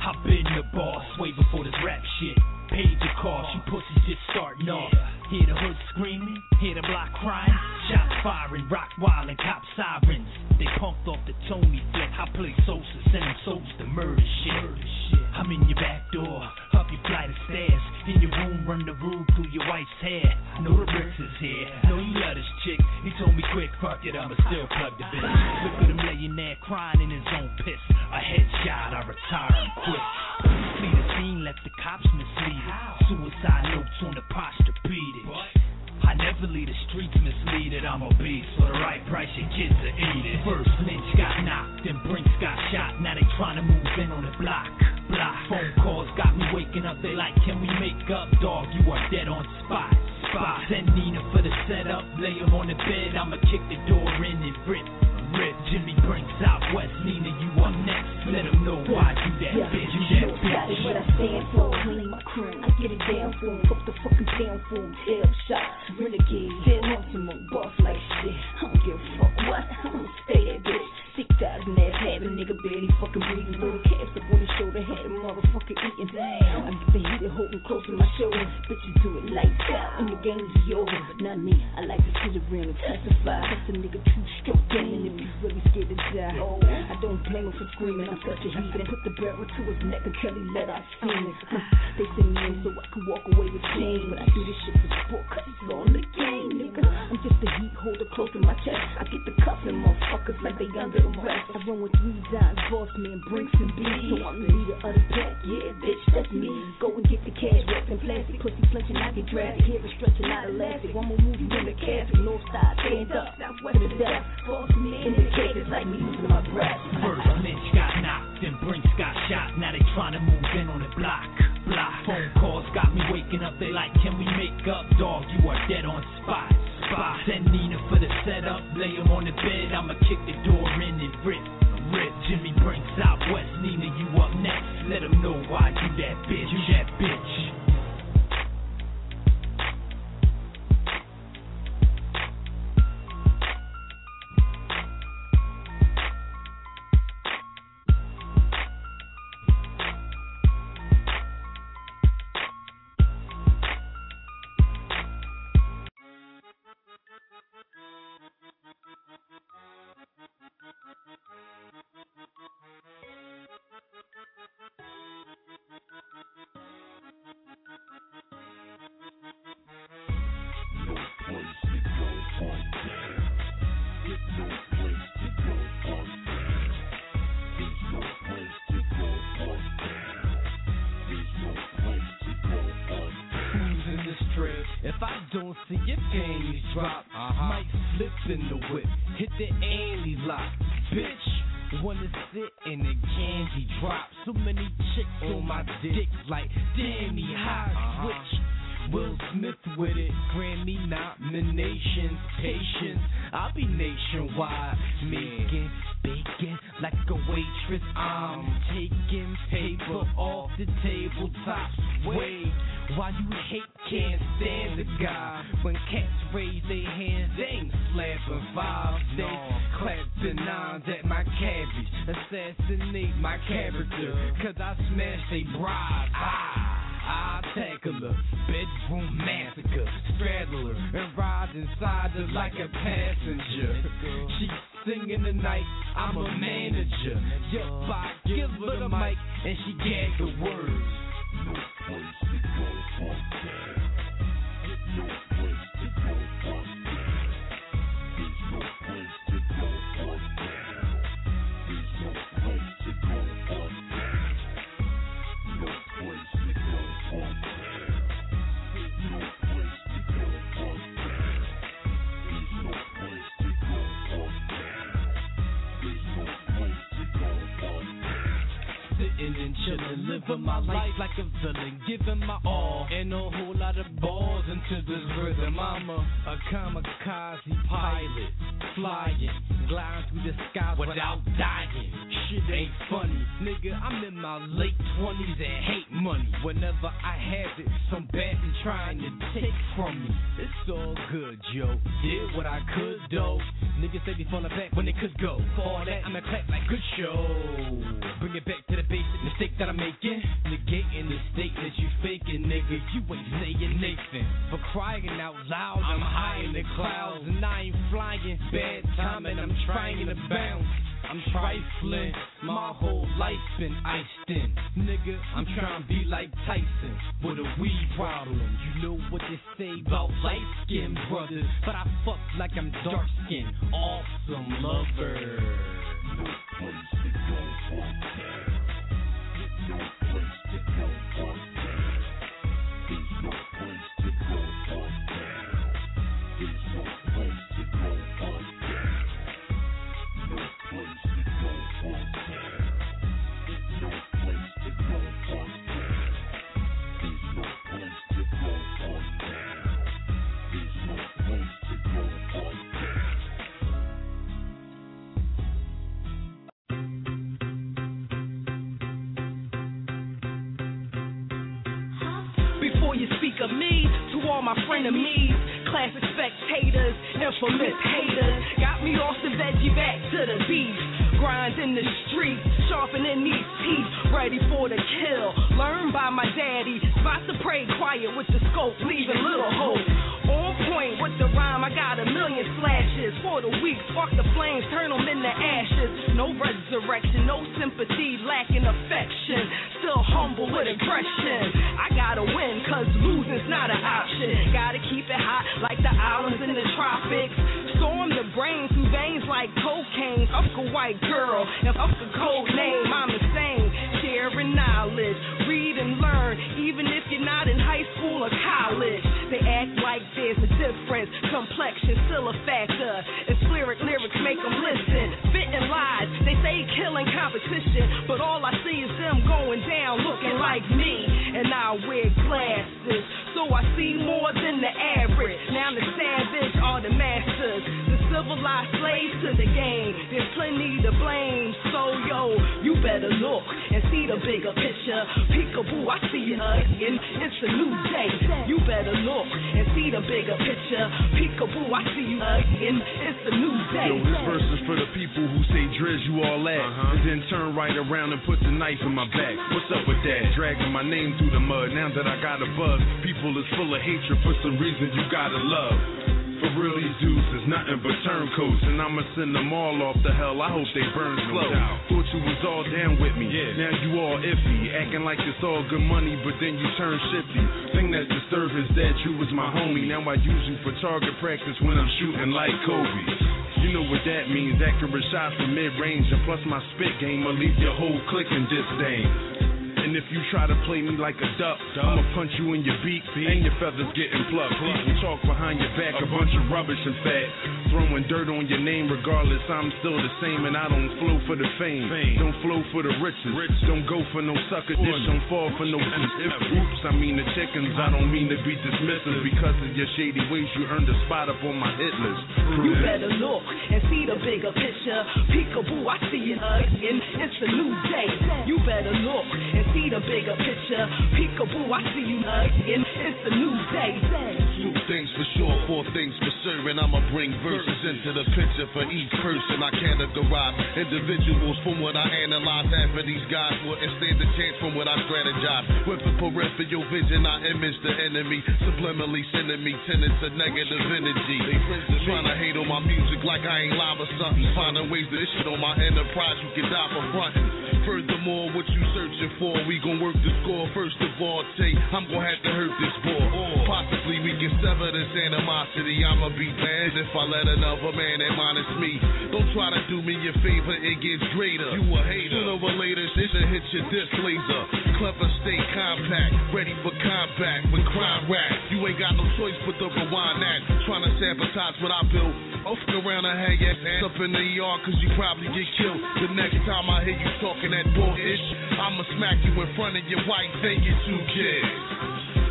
Hop in the boss way before this rap shit. Paid the cost, you pussies just starting off. Hear the hood screaming, hear the block crying. Shots firing, rock wild and cop sirens. They pumped off the Tony flick. I play Sosa, send them souls to murder shit. I'm in your back door, up your flight of stairs. In your room, run the rule through your wife's hair. Know the bricks is here, know you love this chick. He told me quick, fuck it, I'ma still plug the bitch. Look at him laying there crying in his own piss. A headshot, I retire him quick. Flee the scene, left the cops misleaded. Suicide notes on beat it. I never leave the streets misleaded. I'm a beast for the right price. Your kids are eat it. First Lynch got knocked, then Brinks got shot. Now they trying to move in on the block. Block. Phone calls got me waking up. They like, can we make up, dog? You are dead on spot. Spot. Send Nina for the setup. Lay him on the bed. I'ma kick the door in and rip. Rip. Jimmy Brinks Southwest. Nina, you up next. Let him know why you that
Yeah,
bitch. You that bitch.
what I stand for. Clean my crew. I get it down for 'em. Fuck the fucking down for 'em. Hell shot. Renegade. Some more boss like shit. I don't give a fuck what. I'ma stay that bitch. Six thousand ass having nigga barely fucking breathing. Little calves up on his shoulder. Had a motherfucking eating. Damn. I get the heater holding close to my shoulder. Bitches do it lights out. And the game is over. But not me. I like to sit around and testify. That's a nigga two stroke game. And if he's really scared to die. Oh, I don't blame him for screaming. I'm such a heathen. Put the barrel to his neck until he let out. Huh, They send me in so I can walk away with change. But I do this shit for sport, cause it's all the game, nigga. I'm just a heat holder close to my chest. I get the cuffing motherfuckers like they under arrest. I run with three dimes, boss man, Brinks and B. So I'm the leader of the pack. Yeah, bitch, that's me. Go and get the cash, wrapped in plastic. Pussy flinching, I get drafted. Here is stretching out elastic. One more move, you in the casket. North side, stand up. Southwest to death. Boss me in the cages like me losing my breath.
First Lynch got knocked, then Brinks got shot. Now they trying to move in on the block. Block. Phone calls got me waking up. They like, can we make up, dog? You are dead on spot. Spot. Send Nina for the setup. Lay him on the bed. I'ma kick the door in and rip. Rip. Jimmy Brinks Southwest. Nina, you up next. Let him know why you that bitch. You that bitch. I don't see your panties drop, uh-huh. might slip in the whip, hit the Andy lock, bitch. Wanna sit in the candy drop? So many chicks oh, on my dick, like damn he hot. Uh-huh. Switch. Will Smith with it, Grammy nominations, patience. I'll be nationwide, making bacon like a waitress. I'm taking paper off the tabletops. Wait, why you hate can't stand the guy when cats raise their hands? They ain't slapping five, they clap the
at my cabbage. Assassinate my character, cause I smash a bride. Ah. I tackle her, bedroom massacre, straddle her, and ride inside her like a passenger. She singing tonight, I'm a manager. Yep, I give her the mic, and she gag the words. No place to go from there. No chillin', living my life like a villain, giving my all, and a whole lot of balls into this rhythm. I'm a, a kamikaze pilot, flying, gliding through the skies without dying. Shit ain't funny, nigga. I'm in my late twenties and hate money. Whenever I have it, some bad and trying to take from me. It's all good, yo. Did what I could, though. Niggas say they falling back when they could go. For all that, I'ma clap like good show. Bring it back to the basic mistake that I'm making. Negating the statement you faking, nigga. You ain't saying Nathan. For crying out loud, I'm high in the clouds and I ain't flying. Bad timing, I'm trying to bounce. I'm trifling, my whole life been iced in. Nigga, I'm trying to be like Tyson with a weed problem. You know what they say about light skinned brothers, but I fuck like I'm dark skinned. Awesome lover. No place to go from there. No
speak of me, to all my frenemies, classic spectators, infamous haters, got me off the veggie back to the beef. Grind in the streets, sharpening these teeth, ready for the kill. Learned by my daddy, spot to pray quiet with the scope, leaving little hope. On point with the rhyme, I got a million flashes. For the weak, spark the flames, turn them into ashes. No resurrection, no sympathy, lacking affection. Still humble with aggression. I gotta win, cause losing's not an option. Gotta keep it hot like the islands in the tropics. Storm the brain through veins like cocaine. A white girl and fuck a code name. I'm the same. Sharing knowledge, read and learn, even if you're not in high school or college. They act like there's a difference. Complexion still a factor. It's lyric, lyrics make them listen. Fitting lies, they say killing competition, but all I see is them going down looking like me. And I wear glasses, so I see more than the average. Now the savage are the masters, civilized slaves to the game. There's plenty to blame, so yo, you better look and see the bigger picture. Peekaboo, I see you again. It's a new day. You better look and see the bigger picture. Peekaboo, I see you again. It's a new day.
Yo, this verse is for the people who say Driz, you all that. Uh-huh. And then turn right around and put the knife in my back. What's up with that? Dragging my name through the mud. Now that I got a buzz, people is full of hatred for some reason you gotta love. For real, these dudes is nothing but turncoats, and I'ma send them all off the hell. I hope they burn slow. Thought you was all down with me, now you all iffy, acting like it's all good money, but then you turn shifty. Thing that's disturbing is that you was my homie. Now I use you for target practice when I'm shooting like Kobe. You know what that means, accurate shots from mid range, and plus my spit game will leave your whole clique in disdain. And if you try to play me like a duck, I'ma punch you in your beak and your feathers getting plucked. People talk behind your back, a bunch of rubbish and fact. Throwing dirt on your name regardless, I'm still the same and I don't flow for the fame. Don't flow for the riches. Don't go for no sucker dish, don't fall for no if oops, I mean the chickens. I don't mean to be dismissive because of your shady ways. You earned a spot up on my hit list.
You better look and see the bigger picture. Peekaboo, I see you again. It's a new day. You better look and
see the bigger picture. Peekaboo, I see you again. It's a new day.
Two things for sure, four things for certain. I'ma bring verses into the picture for each person. I categorize individuals from what I analyze. Half of these guys wouldn't stand a chance from what I strategize. With a peripheral vision, I image the enemy. Subliminally sending me tenants of negative energy. They trying to hate on my music like I ain't live or something. Finding ways to shit on my enterprise, you can die for fronting. Furthermore, what you searching for? We gon' work the score. First of all, Tay, I'm gon' have to hurt this boy. Sever this animosity. I'ma be mad if I let another man admonish me. Don't try to do me a favor, it gets greater. You a hater. Sooner or later, shit'll hit your disc laser. Clever, stay compact, ready for combat when crime rap. You ain't got no choice but to rewind that. Trying to sabotage what I built. Fuck around and hang your ass up in the yard cause you probably get killed. The next time I hear you talking that bullshit, I'ma smack you in front of your wife and your two kids.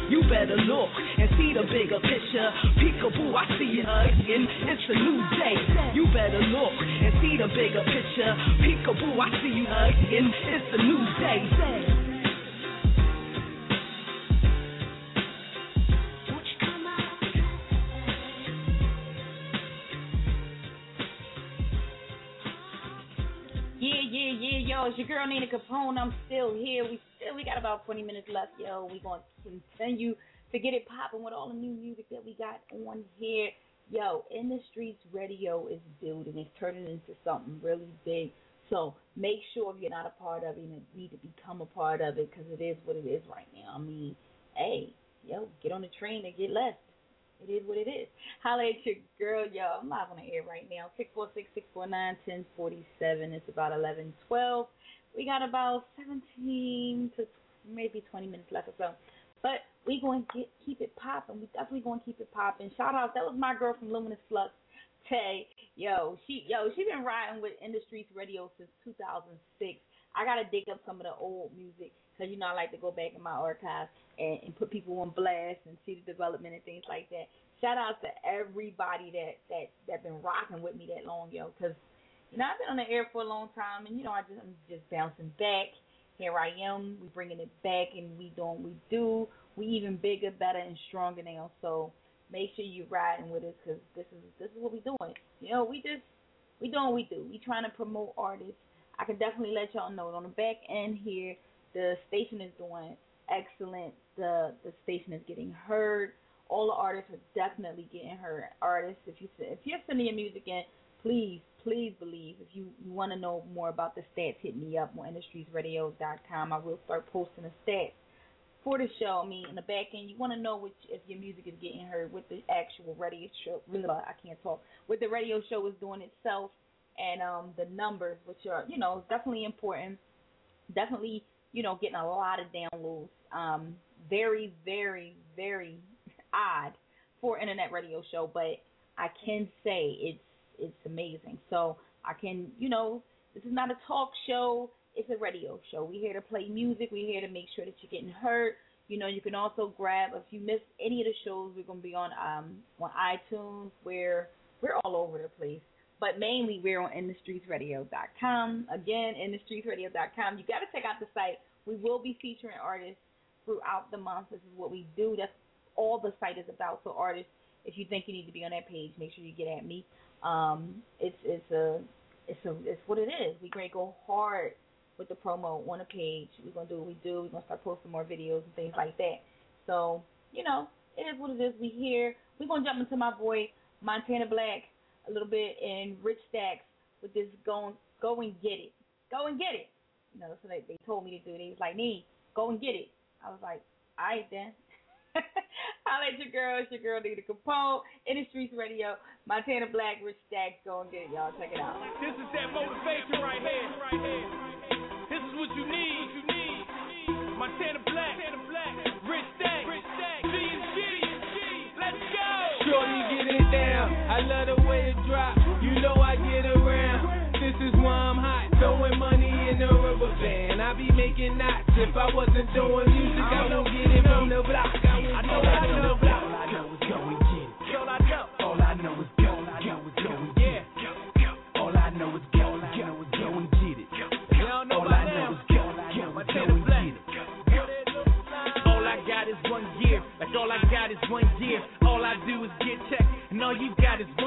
You better look and see the bigger picture. Peekaboo, I see you again. It's a new day. You better look and see the bigger picture. Peekaboo, I see you again. It's a new day.
Yeah, yeah, yeah, yo, it's your girl Nina Capone. I'm still here. We we got about 20 minutes left, yo. We gonna continue to get it popping with all the new music that we got on here. Yo, in the streets radio is building. It's turning into something really big. So make sure if you're not a part of it, you need to become a part of it because it is what it is right now. I mean, hey, yo, get on the train and get left. It is what it is. Holla at your girl, yo. I'm live on the air right now. 646-649-1047. It's about 11:12. We got about 17 to maybe 20 minutes left or so. But we going to keep it popping. We definitely going to keep it popping. Shout out. That was my girl from Luminous Flux. Tay, yo, she yo, she been riding with In the Streets Radio since 2006. I gotta dig up some of the old music because you know I like to go back in my archives and, and put people on blast and see the development and things like that. Shout out to everybody that that that been rocking with me that long, yo, because you know I've been on the air for a long time, and you know I just I'm just bouncing back. Here I am. We bringing it back, and we doing we do. We even bigger, better, and stronger now. So make sure you riding with us because this is this is what we doing. You know, we just we doing what we do. We trying to promote artists. I can definitely let y'all know on the back end here, the station is doing excellent. The the station is getting heard. All the artists are definitely getting heard. Artists, if you if you're sending your music in, please please believe. If you, you want to know more about the stats, hit me up on InTheStreetsRadio.com. I will start posting the stats for the show. I mean, in the back end, you want to know which if your music is getting heard with the actual radio show. I can't talk. What the radio show is doing itself, and um the numbers, which are you know definitely important. Definitely, you know, getting a lot of downloads. Um, very, very, very odd for internet radio show, but I can say it's it's amazing. So I can, you know, this is not a talk show it's a radio show. We're here to play music. We're here to make sure that you're getting heard. You know, you can also grab if you miss any of the shows, we're gonna be on um on iTunes. We're we're all over the place. But mainly we're on InTheStreetsRadio.com. Again, InTheStreetsRadio.com. You gotta check out the site. We will be featuring artists throughout the month. This is what we do. That's all the site is about. So artists, if you think you need to be on that page, make sure you get at me. Um, it's it's a it's a it's what it is. We gonna go hard with the promo on the page. We're gonna do what we do. We're gonna start posting more videos and things like that. So, you know, it is what it is. We here. We're gonna jump into my boy Montana Black a little bit and Rich Stacks with this going go and get it. Go and get it. You know, so they, they told me to do. They was like, Nee, go and get it. I was like, Alright then. I'll let your girl, it's your girl Nina Capone, in the streets radio, Montana Black, Rich Stacks, go and get it, y'all. Check it out.
This is that motivation right here. Right here. This is what you need. You need. Montana Black, Rich Stack, G and G. Let's go.
Shorty get it down. I love the way it drop. You know I get around. This is why I'm hot. Throwing money in a rubber band. I be making knots. If I wasn't doing music, I don't get it from the block. I know I know the block. All I know is go and get it.
All I know
is go, go, go and get it. All I know is go, and get it. All I know is go, and get it.
All I got is one year. Like all I got is one year. All I do is get checked, and all you got is one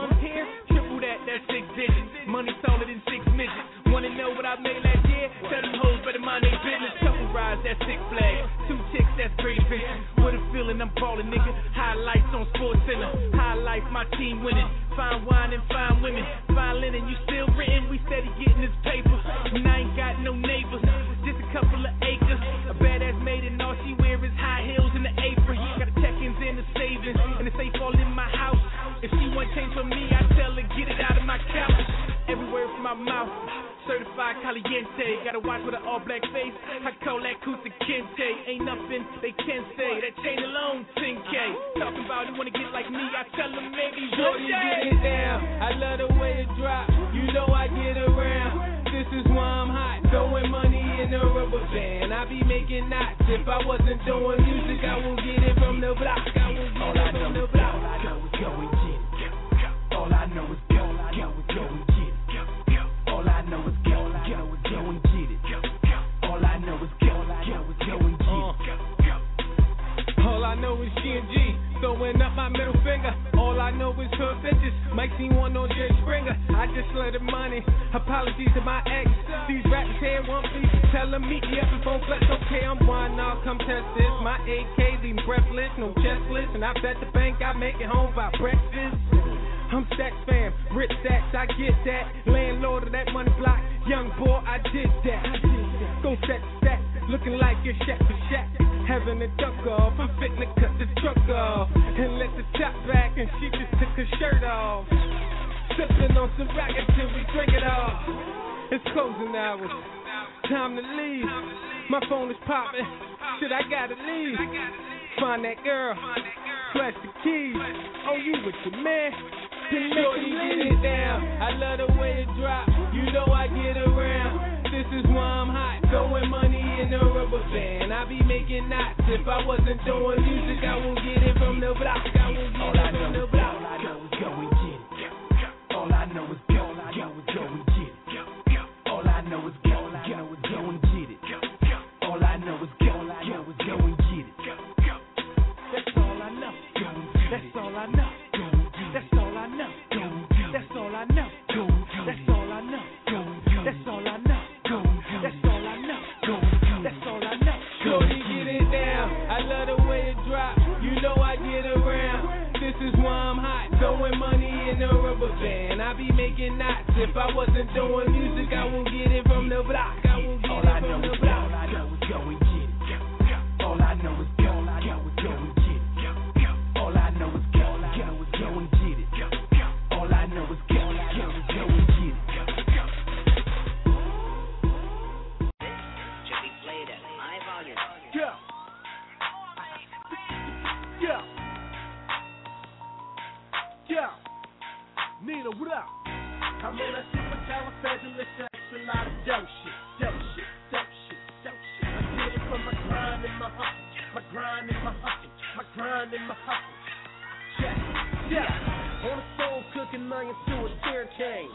that's Six Flags. Two chicks, that's great adventure. What a feeling, I'm ballin', nigga. Highlights on Sports Center. Highlights, my team winning. Fine wine and fine women. Fine linen, you still written. We steady getting this paper. And I ain't got no neighbors. Just a couple of acres. A badass maid and all she wear is high heels and the apron. Got the check-ins and the savings. And the safe all in my house. If she want change for me, I tell her get it out of my couch. Every word from my mouth. Certified caliente, gotta watch with an all black face. I call that Kunta Kinte. Ain't nothing they can say. That chain alone, 10K. Talking about you wanna get like me, I tell them maybe one day.
get it down. I love the way it drop. You know I get around. This is why I'm hot. Throwing money in a rubber band. I be making knots. If I wasn't doing music, I won't get it from the block. I won't get it from the block. All I know go and I know is G and G, throwing up my middle finger. All I know is her bitches. Mike seen one on Jerry Springer. I just let her money. Apologies to my ex. These rappers here want please tell them meet me up in phone flex. Okay, I'm one now. Come test this. My AK leaving breathless, no chestless, and I bet the bank I make it home by breakfast. I'm Stacks fam, rich stacks, I get that. Landlord of that money block, young boy, I did that. Go set stack, looking like you're shack for shack. Having a duck off, I'm fitting to cut the truck off. And let the top back, and she just took her shirt off. Sipping on some rock until we drink it off. It's closing hours, time to leave. My phone is popping, shit, I gotta leave. Find that girl, flash the keys. Oh, you with your man? Then make
Shorty,
him
get it down. I love the way it drop. You know I get around. This is why I'm hot. Throwing money in the rubber band. I be making knots. If I wasn't doing music, I won't get it from the block. I won't get it from the block.
All I know is go knots. If I wasn't doing music, I won't get it from the block. And
my hustle. Yeah, yeah. On the stove cooking onions to a tear cane.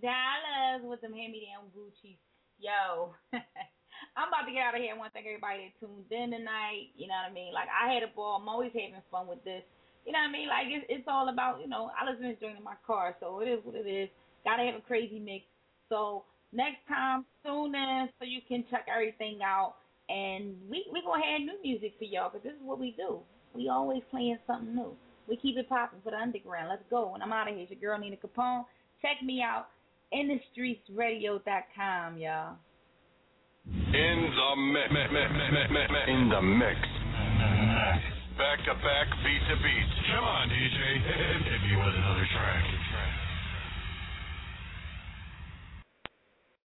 dollars with some
hand me down Gucci. Yo, I'm about to get out of here. I want to thank everybody that tuned in tonight. You know what I mean? Like I had a ball. I'm always having fun with this. You know what I mean? Like it's it's all about you know. I listen to this in my car, so it is what it is. Gotta have a crazy mix. So next time, tune in so you can check everything out. And we we gonna have new music for y'all because this is what we do. We always playing something new. We keep it popping for the underground. Let's go. And I'm out of here. It's your girl Nina Capone. Check me out. InTheStreetsRadio.com, y'all.
In the mix. Me- me- me- in the mix. Back to back, beat to beat. Come on, DJ. Hit me with another track.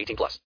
18 plus.